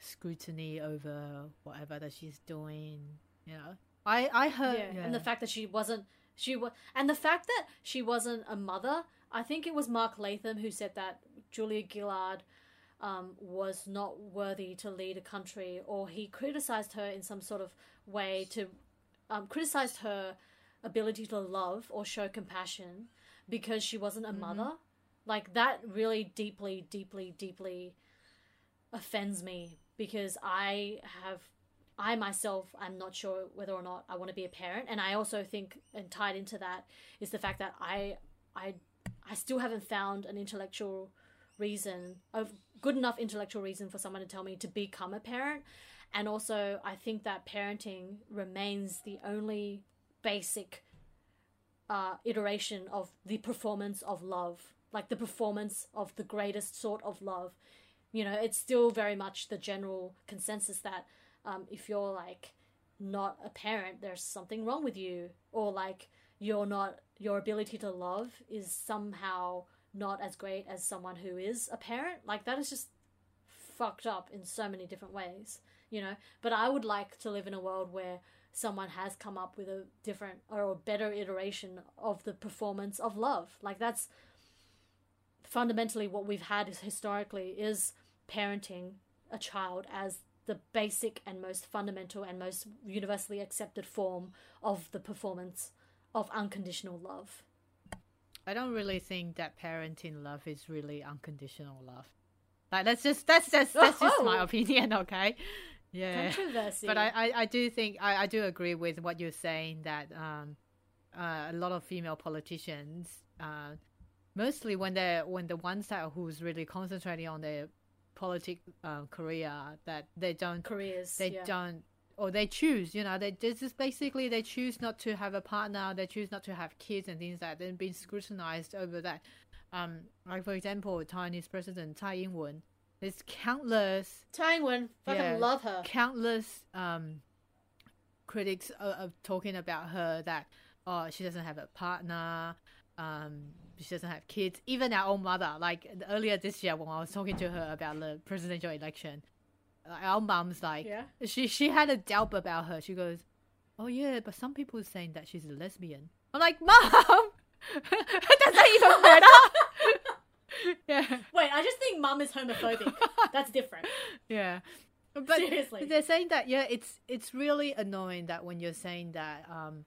scrutiny over whatever that she's doing. You know? I, I heard. yeah. and the fact that she wasn't she was and the fact that she wasn't a mother i think it was mark latham who said that julia gillard um, was not worthy to lead a country or he criticized her in some sort of way to um, criticized her ability to love or show compassion because she wasn't a mother. Like that really deeply deeply deeply offends me because i have I myself am not sure whether or not I want to be a parent, and I also think, and tied into that, is the fact that I, I, I still haven't found an intellectual reason, a good enough intellectual reason for someone to tell me to become a parent, and also I think that parenting remains the only basic uh, iteration of the performance of love, like the performance of the greatest sort of love. You know, it's still very much the general consensus that um, if you're like not a parent, there's something wrong with you, or like you're not, your ability to love is somehow not as great as someone who is a parent. Like that is just fucked up in so many different ways, you know. But I would like to live in a world where someone has come up with a different or a better iteration of the performance of love. Like that's fundamentally what we've had historically is parenting a child as the basic and most fundamental and most universally accepted form of the performance of unconditional love. I don't really think that parenting love is really unconditional love. Like that's just that's just that's just my Oh. opinion, okay? Yeah. Controversy. But I, I, I do think I, I do agree with what you're saying that um, uh, a lot of female politicians, uh, mostly when they're when the ones that who's really concentrating on their politic uh, career, that they don't careers. they yeah. don't or they choose you know they just basically they choose not to have a partner they choose not to have kids and things like that they're being scrutinized over that um like for example chinese president tsai ing-wen there's countless Tsai Ing-wen, fucking Yeah. love her. countless um critics of, of talking about her that oh she doesn't have a partner um she doesn't have kids even our own mother like earlier this year when i was talking to her about the presidential election our mom's like Yeah. she she had a doubt about her she goes oh yeah but some people are saying that she's a lesbian i'm like mom does that even matter yeah Wait, I just think mum is homophobic. That's different. yeah but Seriously. they're saying that yeah it's it's really annoying that when you're saying that um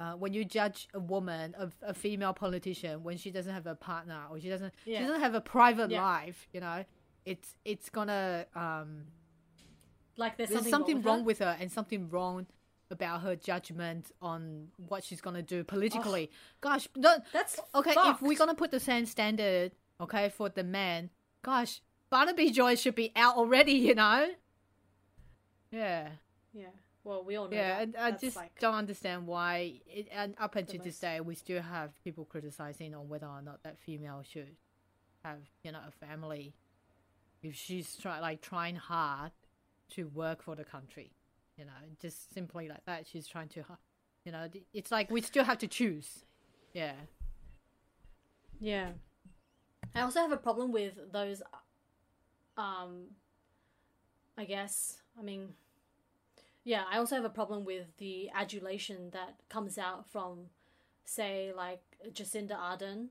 uh, when you judge a woman a, a female politician when she doesn't have a partner or she doesn't Yeah. she doesn't have a private Yeah. life you know it's it's gonna um Like there's, there's something, something wrong, wrong with her and something wrong about her judgment on what she's gonna do politically gosh don't That's okay if we're gonna put the same standard okay for the man gosh barnaby joyce should be out already you know yeah Yeah. Well, we all know. yeah that. and i just like, don't understand why it, and up until this day we still have people criticizing on whether or not that female should have you know a family if she's try like trying hard to work for the country you know just simply like that she's trying to you know it's like we still have to choose yeah Yeah. I also have a problem with those um I guess I mean yeah, I also have a problem with the adulation that comes out from say like Jacinda Ardern.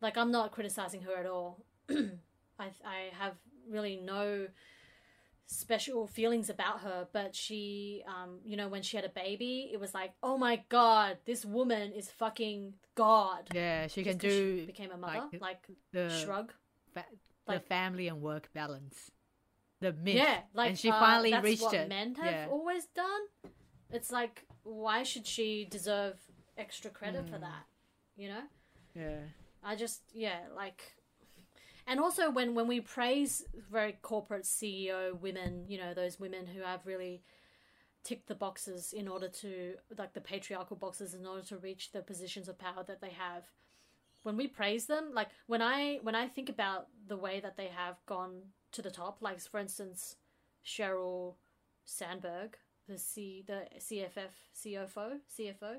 Like I'm not criticizing her at all. I I have really no special feelings about her, but she um you know when she had a baby, it was like, "Oh my god, this woman is fucking god." yeah she can 'cause she do became a mother, like, like, the shrug. fa- like- the family and work balance the myth Yeah, like and she uh, finally that's reached what it Men have yeah always done. It's like, why should she deserve extra credit Mm. for that? You know, yeah I just yeah like, and also when when we praise very corporate CEO women, you know those women who have really ticked the boxes in order to like the patriarchal boxes in order to reach the positions of power that they have when we praise them like when i when i think about the way that they have gone to the top. Like for instance sheryl sandberg the c the cff cfo cfo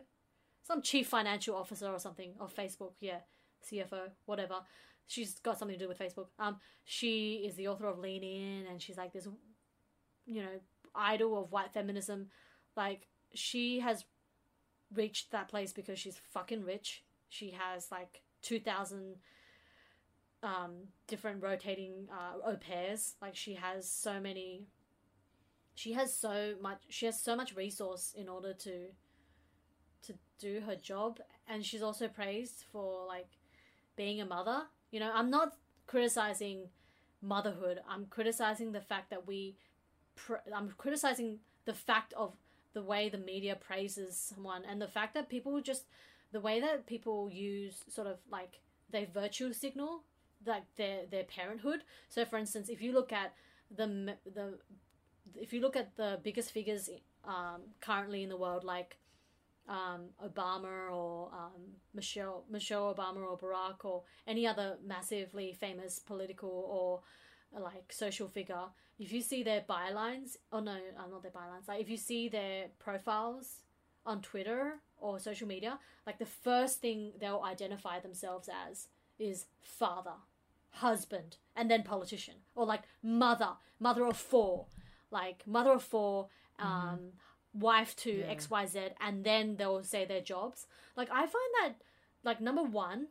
some chief financial officer or something of facebook yeah cfo whatever. She's got something to do with facebook. Um she is the author of lean in and she's like this you know idol of white feminism. Like she has reached that place because she's fucking rich. She has like 2000 um different rotating uh au pairs. Like she has so many she has so much she has so much resource in order to to do her job. And she's also praised for like being a mother. You know i'm not criticizing motherhood. I'm criticizing the fact that we pr- i'm criticizing the fact of the way the media praises someone and the fact that people just the way that people use sort of like they virtue signal like their their parenthood. So for instance if you look at the the if you look at the biggest figures um, currently in the world like um, Obama or um, Michelle Michelle Obama or Barack or any other massively famous political or like social figure, if you see their bylines, oh no, uh, not their bylines, like if you see their profiles on Twitter or social media, like the first thing they'll identify themselves as is father, husband, and then politician, or like mother, mother of four, like mother of four, um, wife to Yeah. XYZ, and then they'll say their jobs. Like I find that, like number one,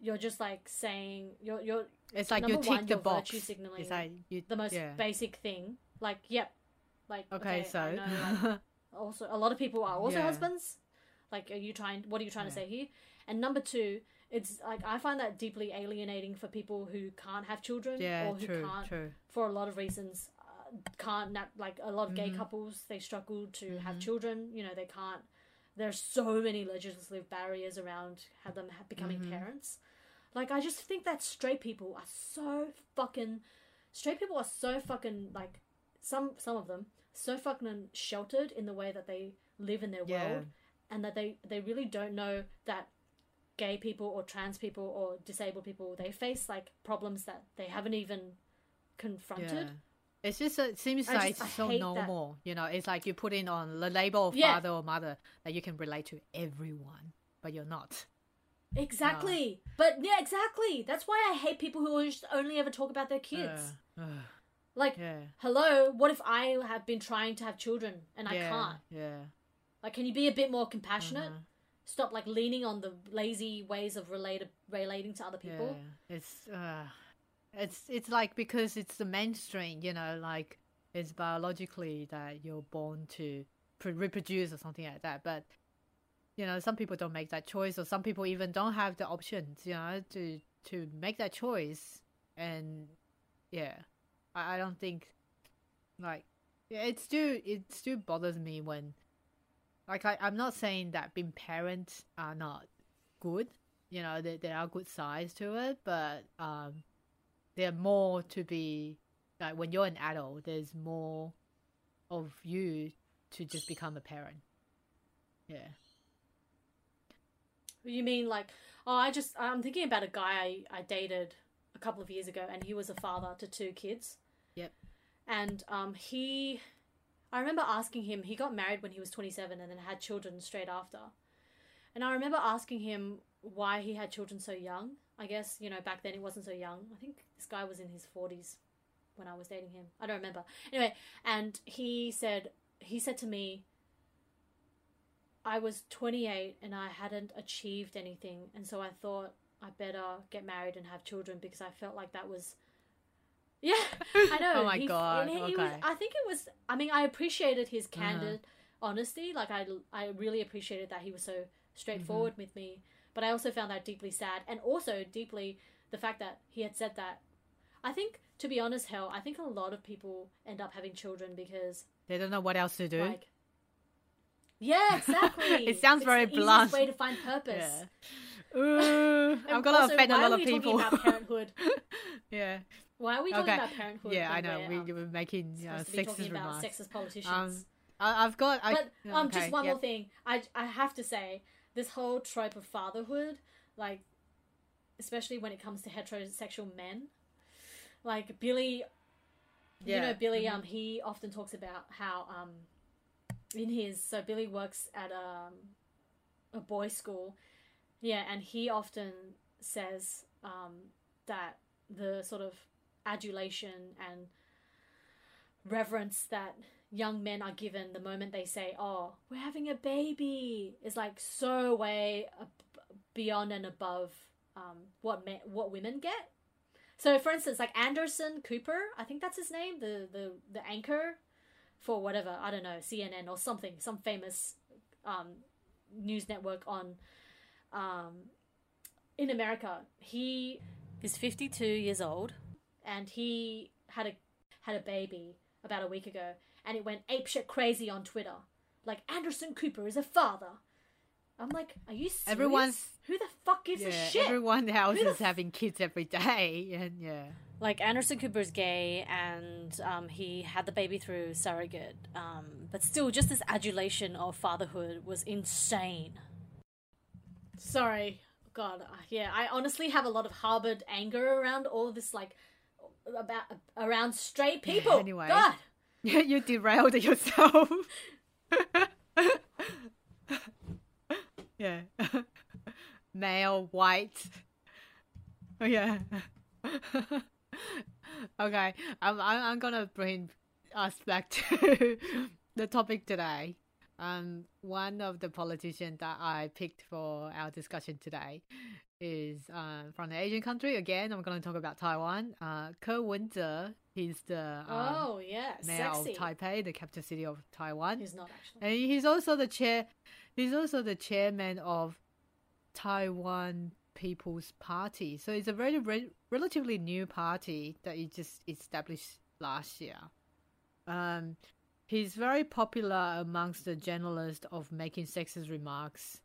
you're just like saying you're you're It's like you tick one, the box. virtue signaling It's like you, the most yeah. basic thing. Like, yep, like Okay, I so know, like, also a lot of people are also Yeah. husbands. Like, are you trying? What are you trying to say here? And number two, it's like I find that deeply alienating for people who can't have children yeah, or who true, can't, true. for a lot of reasons, uh, can't nat- like a lot of gay Mhm. couples they struggle to have Mhm. children. You know, they can't. There's so many legislative barriers around how them ha- becoming Mhm. parents. Like, I just think that straight people are so fucking. Straight people are so fucking like some some of them so fucking sheltered in the way that they live in their Yeah. world, and that they they really don't know that gay people or trans people or disabled people they face like problems that they haven't even confronted. Yeah. It's just it seems I like just- I so hate that. normal, you know. It's like you put in on the label of Yeah. father or mother that you can relate to everyone, but you're not. Exactly. But yeah, exactly. That's why I hate people who just only ever talk about their kids. Uh, uh, like, yeah, hello, what if I have been trying to have children and I can't? Yeah. Like, can you be a bit more compassionate? uh-huh, Stop like leaning on the lazy ways of relating to other people. Yeah. It's uh, it's it's like because it's the mainstream, you know, like it's biologically that you're born to pr- reproduce or something like that. But you know, some people don't make that choice, or some people even don't have the options, you know, to to make that choice. And yeah, I, I don't think like yeah, it still it still bothers me when like I, I'm not saying that being parents are not good. You know, there, there are good sides to it, but um, there are more to be like when you're an adult. There's more of you to just become a parent. Yeah. You mean like, oh, I just I'm thinking about a guy I, I dated a couple of years ago, and he was a father to two kids. Yep. And um, he, I remember asking him. He got married when he was 27, and then had children straight after. And I remember asking him why he had children so young. I guess you know back then it wasn't so young. I think this guy was in his 40s when I was dating him. I don't remember. Anyway, and he said he said to me, I was 28 and I hadn't achieved anything, and so I thought I better get married and have children because I felt like that was. Yeah, I know. Oh my he- God, he okay. Uh-huh. I think it was. I mean, I appreciated his candid honesty. Like I, I really appreciated that he was so straightforward Mm-hmm. with me. But I also found that deeply sad, and also deeply the fact that he had said that. I think, to be honest, hell, I think a lot of people end up having children because They don't know what else to do. like yeah exactly It sounds It's very the blunt. way to find purpose yeah. Ooh, I'm gonna also, offend a lot of people. talking about parenthood yeah. Why are we talking Okay. about parenthood Yeah, I know. we're, um, we were making you know, supposed to be sexist talking about remarks. sexist politicians Um, I, I've got. I, but um okay, just one yep. more thing i i have to say this whole trope of fatherhood like especially when it comes to heterosexual men like billy yeah. you know billy mhm. um he often talks about how um in his so billy works at um a boys school yeah and he often says um that the sort of adulation and reverence that young men are given the moment they say oh we're having a baby is like so way beyond and above um what what women get so, for instance, like Anderson Cooper, I think that's his name, the the the anchor for whatever I don't know CNN or something, some famous um, news network on um, in America. He is fifty two years old, and he had a had a baby about a week ago, and it went apeshit crazy on Twitter. Like Anderson Cooper is a father. I'm like, are you serious? Everyone's- who the fuck gives yeah, a shit? everyone else Who the is having kids every day, and yeah. like Anderson Cooper's gay and um, he had the baby through surrogate, um, but still, just this adulation of fatherhood was insane. Sorry, God, yeah, I honestly have a lot of harbored anger around all this, like about around straight people. anyway. God, you derailed yourself. yeah. Male, white. Oh, yeah. okay, I'm, I'm I'm gonna bring us back to the topic today. Um, one of the politicians that I picked for our discussion today is uh, from the Asian country. Again, I'm going to talk about Taiwan. Uh, Ke Wen-je, he's the um, oh yeah, mayor sexy. of Taipei, the capital city of Taiwan. He's not actually. And he's also the chair. He's also the chairman of Taiwan People's Party. So it's a very re- relatively new party that he just established last year. Um, he's very popular amongst the journalists of making sexist remarks,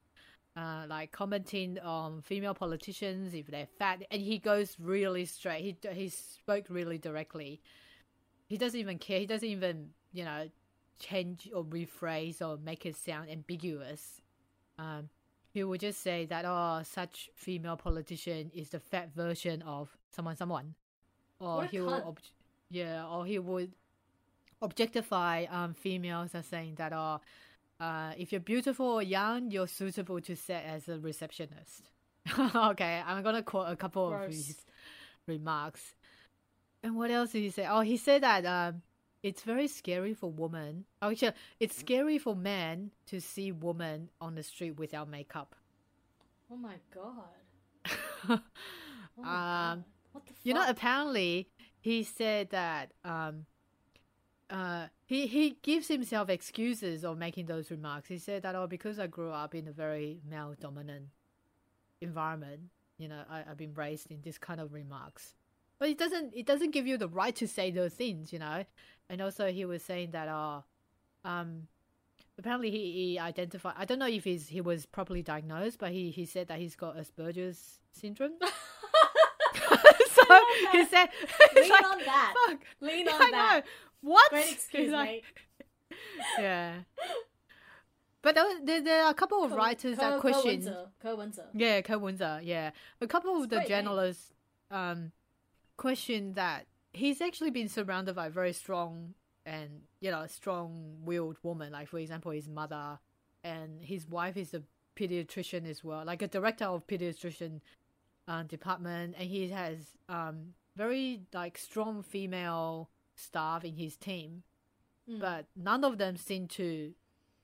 uh, like commenting on female politicians if they're fat, and he goes really straight. He he spoke really directly. He doesn't even care. He doesn't even you know change or rephrase or make it sound ambiguous. Um, he would just say that oh, such female politician is the fat version of someone, someone, or What he cunt. ob- yeah, or he would objectify um females as saying that oh, uh, if you're beautiful or young, you're suitable to set as a receptionist. okay, I'm gonna quote a couple of Gross. his remarks. And what else did he say? Oh, he said that um, it's very scary for women. Oh, actually, it's scary for men to see women on the street without makeup. Oh my god. Oh my Um, god. What the fuck? You know, apparently he said that um, uh, he he gives himself excuses of making those remarks. He said that oh, because I grew up in a very male dominant environment, you know, I, I've been raised in this kind of remarks. But it doesn't it doesn't give you the right to say those things, you know. And also he was saying that oh, um, apparently he, he identified. I don't know if he's he was properly diagnosed, but he he said that he's got Asperger's syndrome. so he said, Lean like, on that. Fuck. Lean I on know. that. What? Great excuse, like- mate. Yeah. But there, there, there are a couple of writers Ko- that question. Windsor. Yeah, Ko Windsor, yeah. A couple of It's the journalists um, question that he's actually been surrounded by very strong and, you know, strong willed woman. Like, for example, his mother and his wife is a pediatrician as well, like a director of pediatrician uh, department. And he has um, very, like, strong female staff in his team. Mm. But none of them seem to,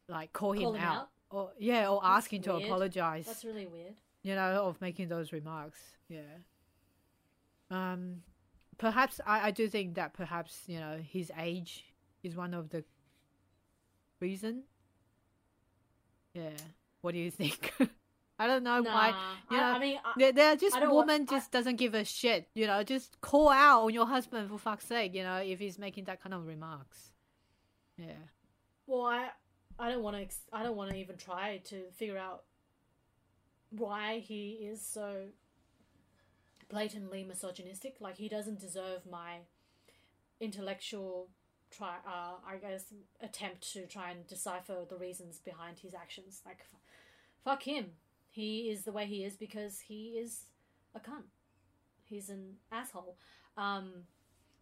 like, call, Call him him out. out? Or, yeah, or That's ask him to apologize That's really weird. you know, of making those remarks. Yeah. Um, perhaps I, I do think that perhaps you know his age is one of the reason. Yeah. What do you think? I don't know Nah, why. You I, know, I mean, I, are just I woman I- just doesn't give a shit. You know, just call out on your husband for fuck's sake. You know, if he's making that kind of remarks. Yeah. well, I, I don't want to. Ex- I don't want to even try to figure out why he is so blatantly misogynistic. Like he doesn't deserve my intellectual try. Uh, I guess attempt to try and decipher the reasons behind his actions. Like, f- fuck him. He is the way he is because he is a cunt. He's an asshole. Um,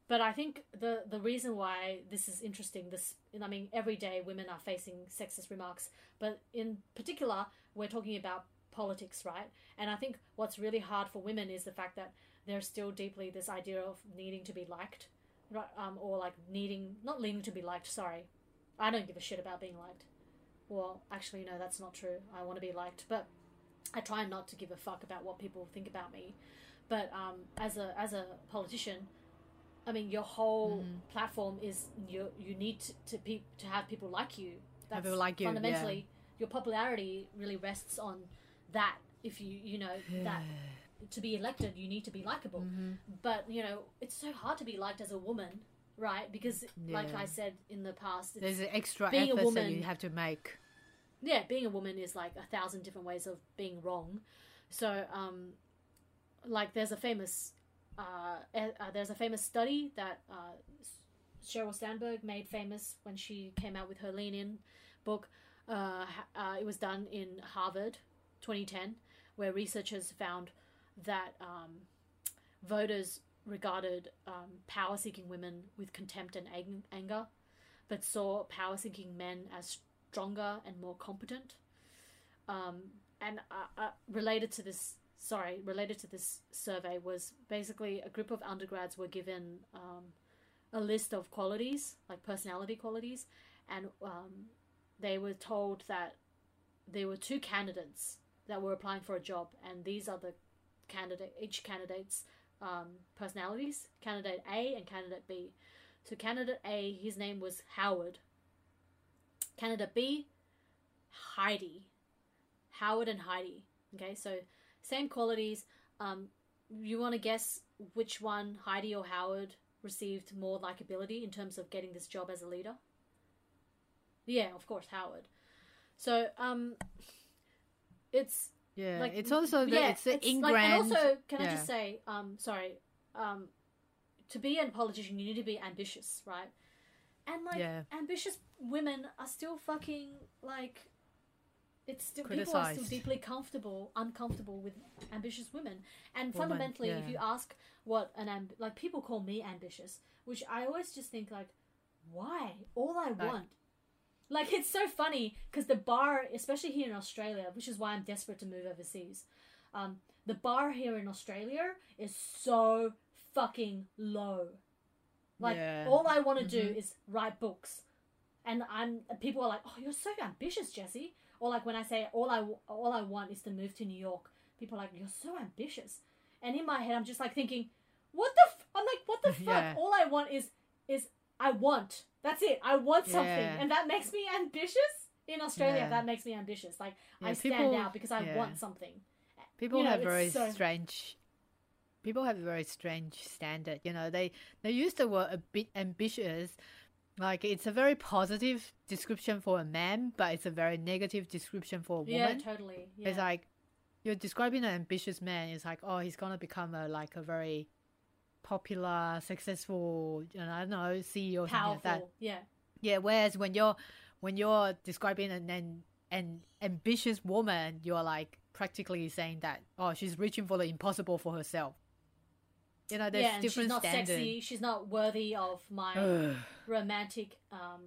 but I think the the reason why this is interesting, this I mean, every day women are facing sexist remarks, but in particular, we're talking about politics, right? And I think what's really hard for women is the fact that there's still deeply this idea of needing to be liked, right? Um, or like needing not needing to be liked. Sorry, I don't give a shit about being liked. Well, actually, no, that's not true. I want to be liked, but I try not to give a fuck about what people think about me. But um, as a as a politician, I mean, your whole Mm-hmm. platform is you you need to to, pe- to have people like you. Have people like you, yeah. fundamentally. Your popularity really rests on that. If you you know that to be elected, you need to be likable. Mm-hmm. But you know, it's so hard to be liked as a woman, right? Because like I said in the past, it's, There's an extra effort that you have to make. Yeah, being a woman is like a thousand different ways of being wrong. So, um, like, there's a famous, uh, uh, there's a famous study that uh, Sheryl Sandberg made famous when she came out with her Lean In book. Uh, uh, it was done in Harvard, 2010, where researchers found that um, voters regarded um, power-seeking women with contempt and ang- anger, but saw power-seeking men as stronger and more competent. Um, and uh, uh, related to this, sorry, related to this survey was basically a group of undergrads were given um, a list of qualities, like personality qualities, and um, they were told that there were two candidates that were applying for a job, and these are the candidate each candidate's um, personalities, candidate A and candidate B. So candidate A, his name was Howard. Candidate B, Heidi. Howard and Heidi. Okay, so same qualities. Um, you want to guess which one, Heidi or Howard, received more likability in terms of getting this job as a leader? Yeah, of course, Howard. So, um, it's Yeah, like it's also the, yeah, it's the like, ingrained. and also, can I just say, um, sorry, um, to be a politician, you need to be ambitious, right? And like, Yeah. ambitious women are still fucking like, it's still people are still deeply comfortable, uncomfortable with ambitious women. And Woman, fundamentally, if you ask what an amb- like people call me ambitious, which I always just think like, why? All I Like- want. Like it's so funny because the bar, especially here in Australia, which is why I'm desperate to move overseas. Um, the bar here in Australia is so fucking low. Like Yeah. all I want to do Mhm. is write books, and I'm people are like, "Oh, you're so ambitious, Jessie." Or like when I say all I all I want is to move to New York, people are like, "You're so ambitious," and in my head I'm just like thinking, "What the?" F-? I'm like, "What the fuck?" Yeah. All I want is is I want. That's it. I want something, Yeah. and that makes me ambitious. In Australia, that makes me ambitious. Like I Yeah, stand people- out because I want something. people you know, have very so- strange people have a very strange standard you know they they use the word a bit ambitious like it's a very positive description for a man but it's a very negative description for a woman. Yeah, totally. Yeah. it's like you're describing an ambitious man it's like oh he's gonna become a like a very popular successful you know i don't know ceo or something powerful. like that Yeah. yeah, whereas when you're when you're describing an an, an ambitious woman, you're like practically saying that oh she's reaching for the impossible for herself. You know, there's yeah, and she's not standards. sexy. She's not worthy of my romantic um,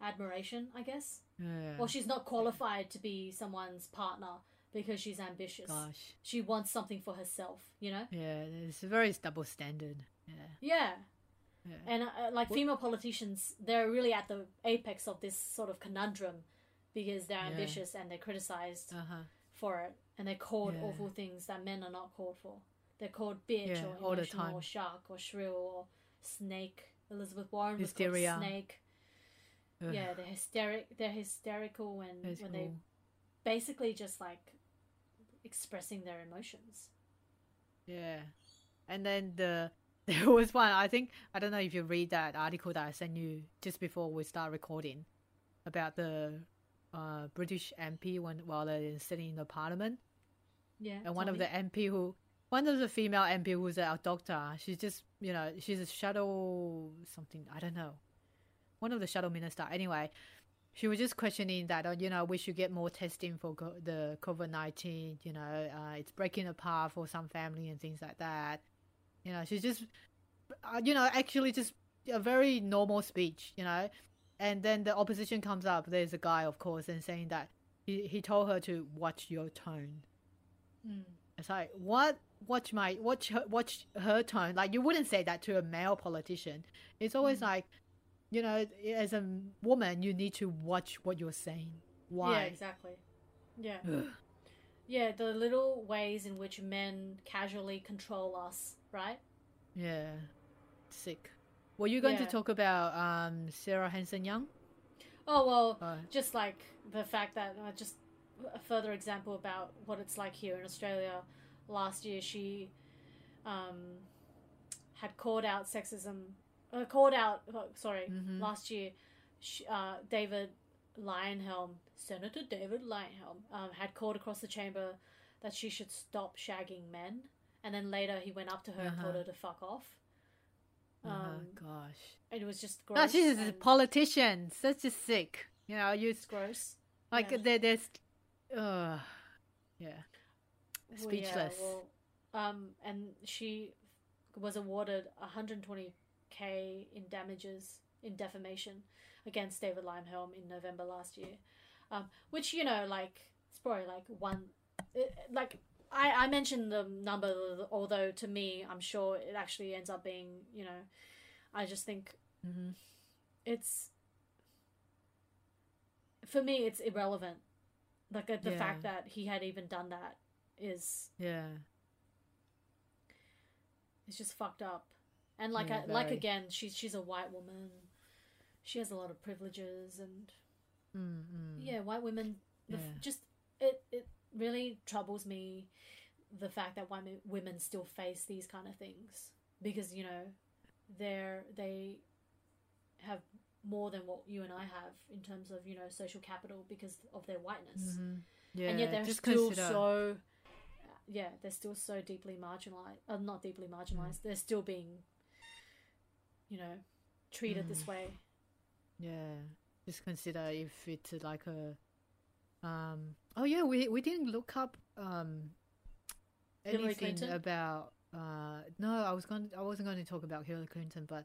admiration, I guess. yeah. Or she's not qualified to be someone's partner because she's ambitious. Gosh, She wants something for herself, you know? yeah, it's a very double standard. Yeah, Yeah. yeah, And uh, like female politicians, they're really at the apex of this sort of conundrum because they're Yeah. ambitious and they're criticized uh huh. for it and they're called awful things that men are not called for. They're called bitch Yeah, or all the emotional time. or shark or shrill or snake. Elizabeth Warren Hysteria. was called snake. Ugh. Yeah, they're hysteric. They're hysterical when when they basically just like expressing their emotions. Yeah. And then the there was one I think I don't know if you read that article that I sent you just before we start recording about the uh, British MP when while they're sitting in the parliament Yeah, and one of the MP who one of the female MP who's a doctor she's just you know she's a shadow something I don't know. One of the shadow minister. Anyway she was just questioning that uh, you know we should get more testing for co- the COVID nineteen you know uh, it's breaking apart for some family and things like that. You know she's just uh, you know actually just a very normal speech you know. And then the opposition comes up. There's a guy of course and saying that he, he told her to watch your tone. Mm. it's like what? Watch my watch her watch her tone. Like you wouldn't say that to a male politician. It's always Mm. like, you know, as a woman, you need to watch what you're saying. Why? Yeah, exactly. Yeah. Yeah, the little ways in which men casually control us, right? Yeah, sick. Were you going Yeah. to talk about um Sarah Hanson Young? Oh well, Uh, just like the fact that uh, just a further example about what it's like here in Australia. Last year, she um, had called out sexism. Uh, called out. oh, sorry, Mhm. last year, she, uh, David Leyonhjelm, Senator David Leyonhjelm, um, had called across the chamber that she should stop shagging men, and then later he went up to her and told Uh-huh. her to fuck off. oh Um, gosh. it was just gross. No, she's a politician. That's just sick. You know, you it's gross. like Yeah. there, there's, uh, yeah, Well, speechless. Yeah, well, um, and she was awarded 120k in damages in defamation against David Leyonhjelm in November last year, um, which you know, like it's probably like one, it, like I I mentioned the number, although to me, I'm sure it actually ends up being, you know, I just think hmm it's for me it's irrelevant like uh, the Yeah. fact that he had even done that is Yeah. it's just fucked up. And like Yeah, I, like again, she's she's a white woman. She has a lot of privileges and Mm, mm. yeah, white women the, f- just it it really troubles me the fact that white women still face these kind of things because you know they're they have more than what you and I have in terms of you know social capital because of their whiteness Mhm. Yeah. and yet they're just still so yeah they're still so deeply marginalized uh, not deeply marginalized Mm. they're still being you know treated this Mm. way Yeah. Just consider if it's like a um oh yeah, we we didn't look up um anything about uh no, I was going I wasn't going to talk about Hillary Clinton, but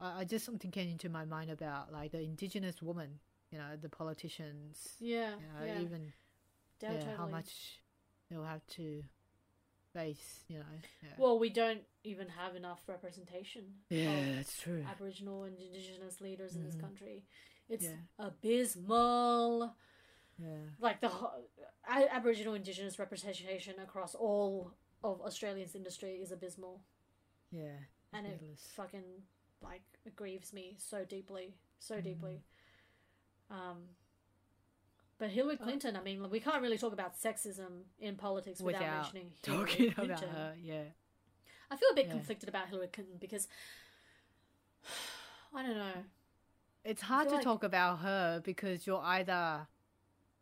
I, I just something came into my mind about like the indigenous woman, you know, the politicians, yeah you know, yeah, even yeah, yeah, totally. how much they'll have to face, you know. Yeah. well we don't even have enough representation yeah, that's true. aboriginal and indigenous leaders in this Mhm. country it's Yeah. abysmal Yeah. like the ho- a- aboriginal indigenous representation across all of australia's industry is abysmal Yeah. and it fucking like it grieves me so deeply so Mm. deeply um but Hillary Uh, Clinton, I mean, we can't really talk about sexism in politics without, Without mentioning Hillary talking Clinton. about her, yeah. I feel a bit Yeah. conflicted about Hillary Clinton because I don't know. It's hard to like- talk about her because you're either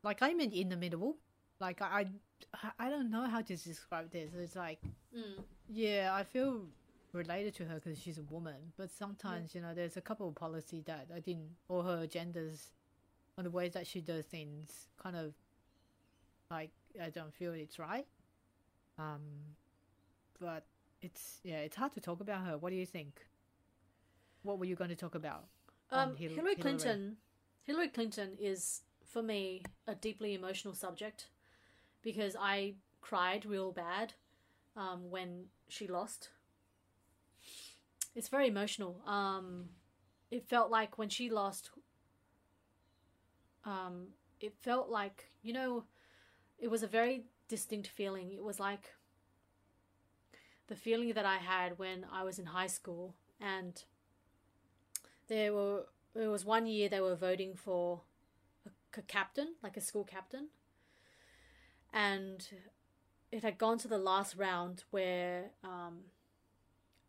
like I'm in, in the middle. Like I, I, I don't know how to describe this. It's like Mm. yeah, I feel related to her because she's a woman, but sometimes you know there's a couple of policy that I didn't or her agendas or the ways that she does things kind of like I don't feel it's right. Um, but it's yeah, it's hard to talk about her. What do you think? What were you going to talk about? Um, Hil- Hillary Clinton, Hillary Clinton is for me a deeply emotional subject because I cried real bad um, when she lost. It's very emotional. Um, it felt like when she lost. Um, it felt like you know, it was a very distinct feeling. It was like the feeling that I had when I was in high school and there were there was one year they were voting for a, a captain, like a school captain, and it had gone to the last round where um,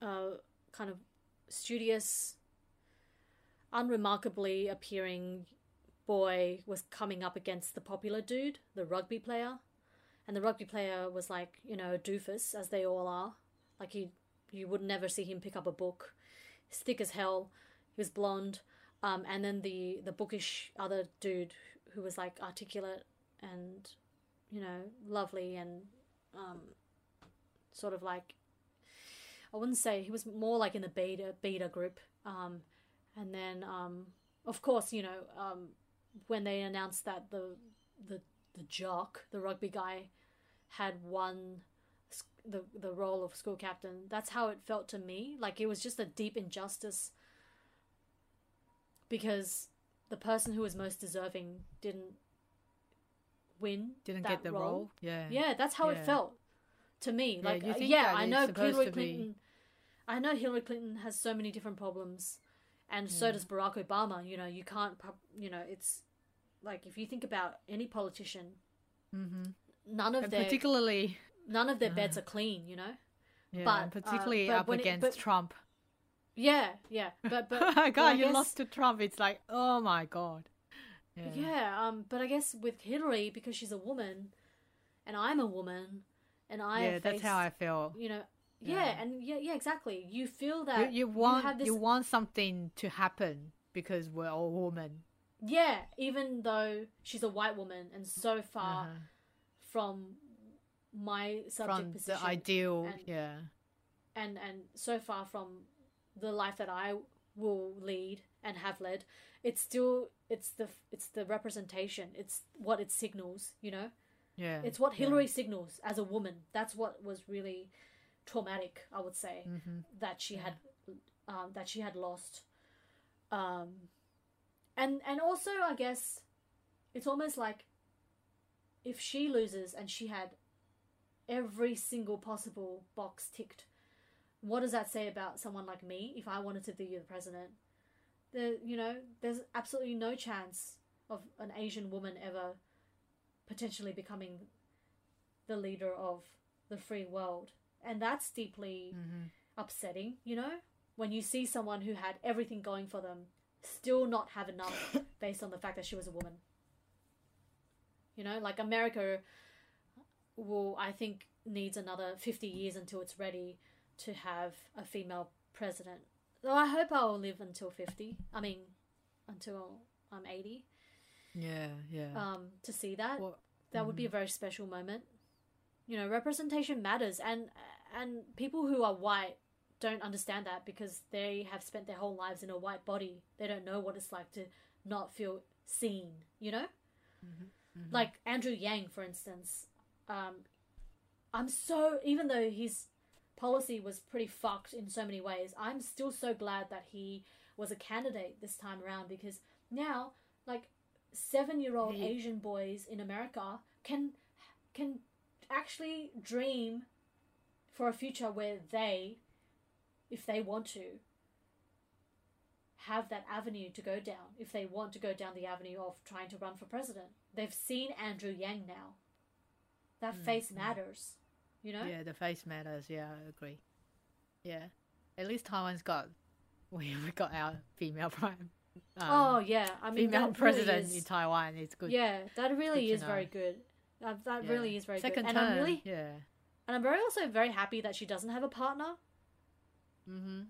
a kind of studious, unremarkably appearing boy was coming up against the popular dude, the rugby player, and the rugby player was like you know a doofus as they all are, like he you would never see him pick up a book, he's thick as hell, he was blonde, um, and then the the bookish other dude who was like articulate and you know lovely and um, sort of like I wouldn't say he was more like in the beta beta group, um, and then um, of course you know um, when they announced that the the the jock the rugby guy had won the the role of school captain that's how it felt to me like it was just a deep injustice because the person who was most deserving didn't win Didn't get the role. Yeah. yeah that's how Yeah. it felt to me Yeah, like you think yeah that i know hillary clinton i know hillary clinton has so many different problems and so does barack obama you know you can't you know it's like if you think about any politician Mm-hmm. none of And their particularly, none of their beds are clean you know yeah, but, uh, particularly but up when it- against but- Trump. yeah yeah but but, god, you guess- lost to Trump. It's like, oh my god. Yeah. yeah um but i guess with hillary because she's a woman and i'm a woman and i yeah, have that's how I feel. you know yeah, Yeah. and yeah yeah exactly you feel that you want have this you want something to happen because we're all women. Yeah, even though she's a white woman and so far Uh-huh. from my subject From position the ideal, and- yeah, and and so far from the life that I will lead and have led, it's still it's the it's the representation. It's what it signals, you know? yeah. It's what yeah. Hillary signals as a woman. That's what was really traumatic, I would say, Mm-hmm. that she had um, that she had lost. Um, and and also, I guess it's almost like if she loses and she had every single possible box ticked. What does that say about someone like me if I wanted to be the president? The you know, there's absolutely no chance of an Asian woman ever potentially becoming the leader of the free world. And that's deeply Mm-hmm. upsetting, you know? When you see someone who had everything going for them still not have enough based on the fact that she was a woman. You know, like America will, I think, needs another 50 years until it's ready to have a female president. Though I hope I'll live until 50. I mean, until I'm 80 Yeah, yeah. um, to see that. Well, that would be a very special moment. You know, representation matters, and and people who are white don't understand that because they have spent their whole lives in a white body. They don't know what it's like to not feel seen. You know, like Andrew Yang, for instance. Um, I'm so even though his policy was pretty fucked in so many ways, I'm still so glad that he was a candidate this time around because now, like seven year old Asian boys in America can can actually dream for a future where they, if they want to, have that avenue to go down. If they want to go down the avenue of trying to run for president, they've seen Andrew Yang now. That face matters, you know. Yeah, the face matters. Yeah, I agree. Yeah, at least Taiwan's got we we got our female prime. Um, oh yeah, I mean female president Really in Taiwan is good. yeah, that really is very good. Uh, that Yeah. really is very Second good. term. And I'm really, yeah. And I'm very also very happy that she doesn't have a partner. Mm-hmm.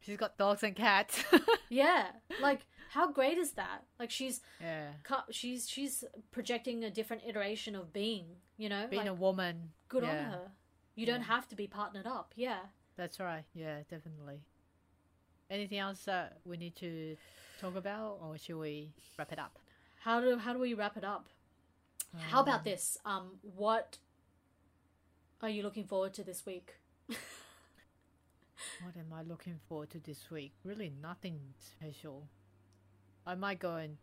She's got dogs and cats. Yeah, like how great is that? Like she's yeah, she's she's projecting a different iteration of being. You know, being like, a woman. good yeah, on her. You don't have to be partnered up. Yeah. That's right. Yeah, definitely. Anything else that we need to talk about, or should we wrap it up? How do how do we wrap it up? How about this? Um, what are you looking forward to this week? What am I looking forward to this week? Really, nothing special. I might go and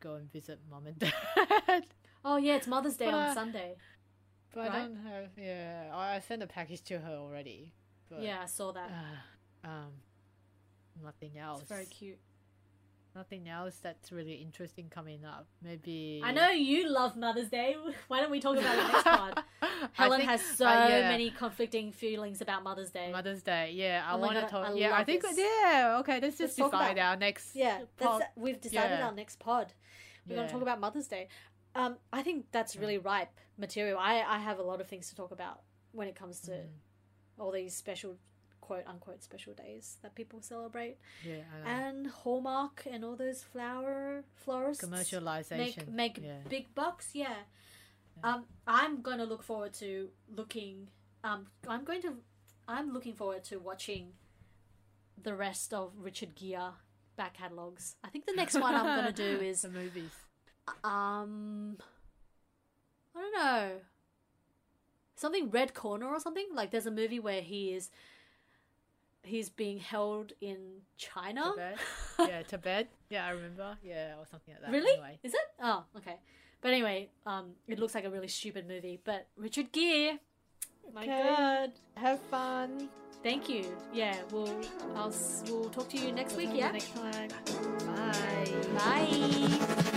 go and visit mom and dad. Oh yeah, it's Mother's Day But, on Sunday. But Right? I don't have. Yeah, I I sent a package to her already. But, Yeah, I saw that. uh, um, nothing else. It's very cute. Nothing else that's really interesting coming up. Maybe. I know you love Mother's Day. Why don't we talk about it next pod? I Helen think- has so uh, yeah. many conflicting feelings about Mother's Day. Mother's Day. Yeah, I Oh want to talk. I yeah, I think. this. Yeah, okay. Let's Let's just decide about- our next. yeah, pod. that's, we've decided yeah. our next pod. We're going to talk about Mother's Day. Um, I think that's really ripe material. I, I have a lot of things to talk about when it comes to Mm-hmm. all these special, quote unquote, special days that people celebrate. Yeah, And Hallmark and all those flower florists commercialization. make make yeah. big bucks. Yeah. Um, I'm going to look forward to looking. Um, I'm going to. I'm looking forward to watching the rest of Richard Gere back catalogs. I think the next one I'm going to do is the movies. um, I don't know, something Red Corner or something. Like there's a movie where he is. He's being held in China. Tibet. yeah, Tibet. Yeah, I remember. Yeah, or something like that. Really? Anyway. Is it? Oh, okay. But anyway, um, it looks like a really stupid movie. But Richard Gere, my Okay. God, Have fun. thank you. Yeah, we'll I'll we'll talk to you next week. Yeah. Next time. Bye. Bye.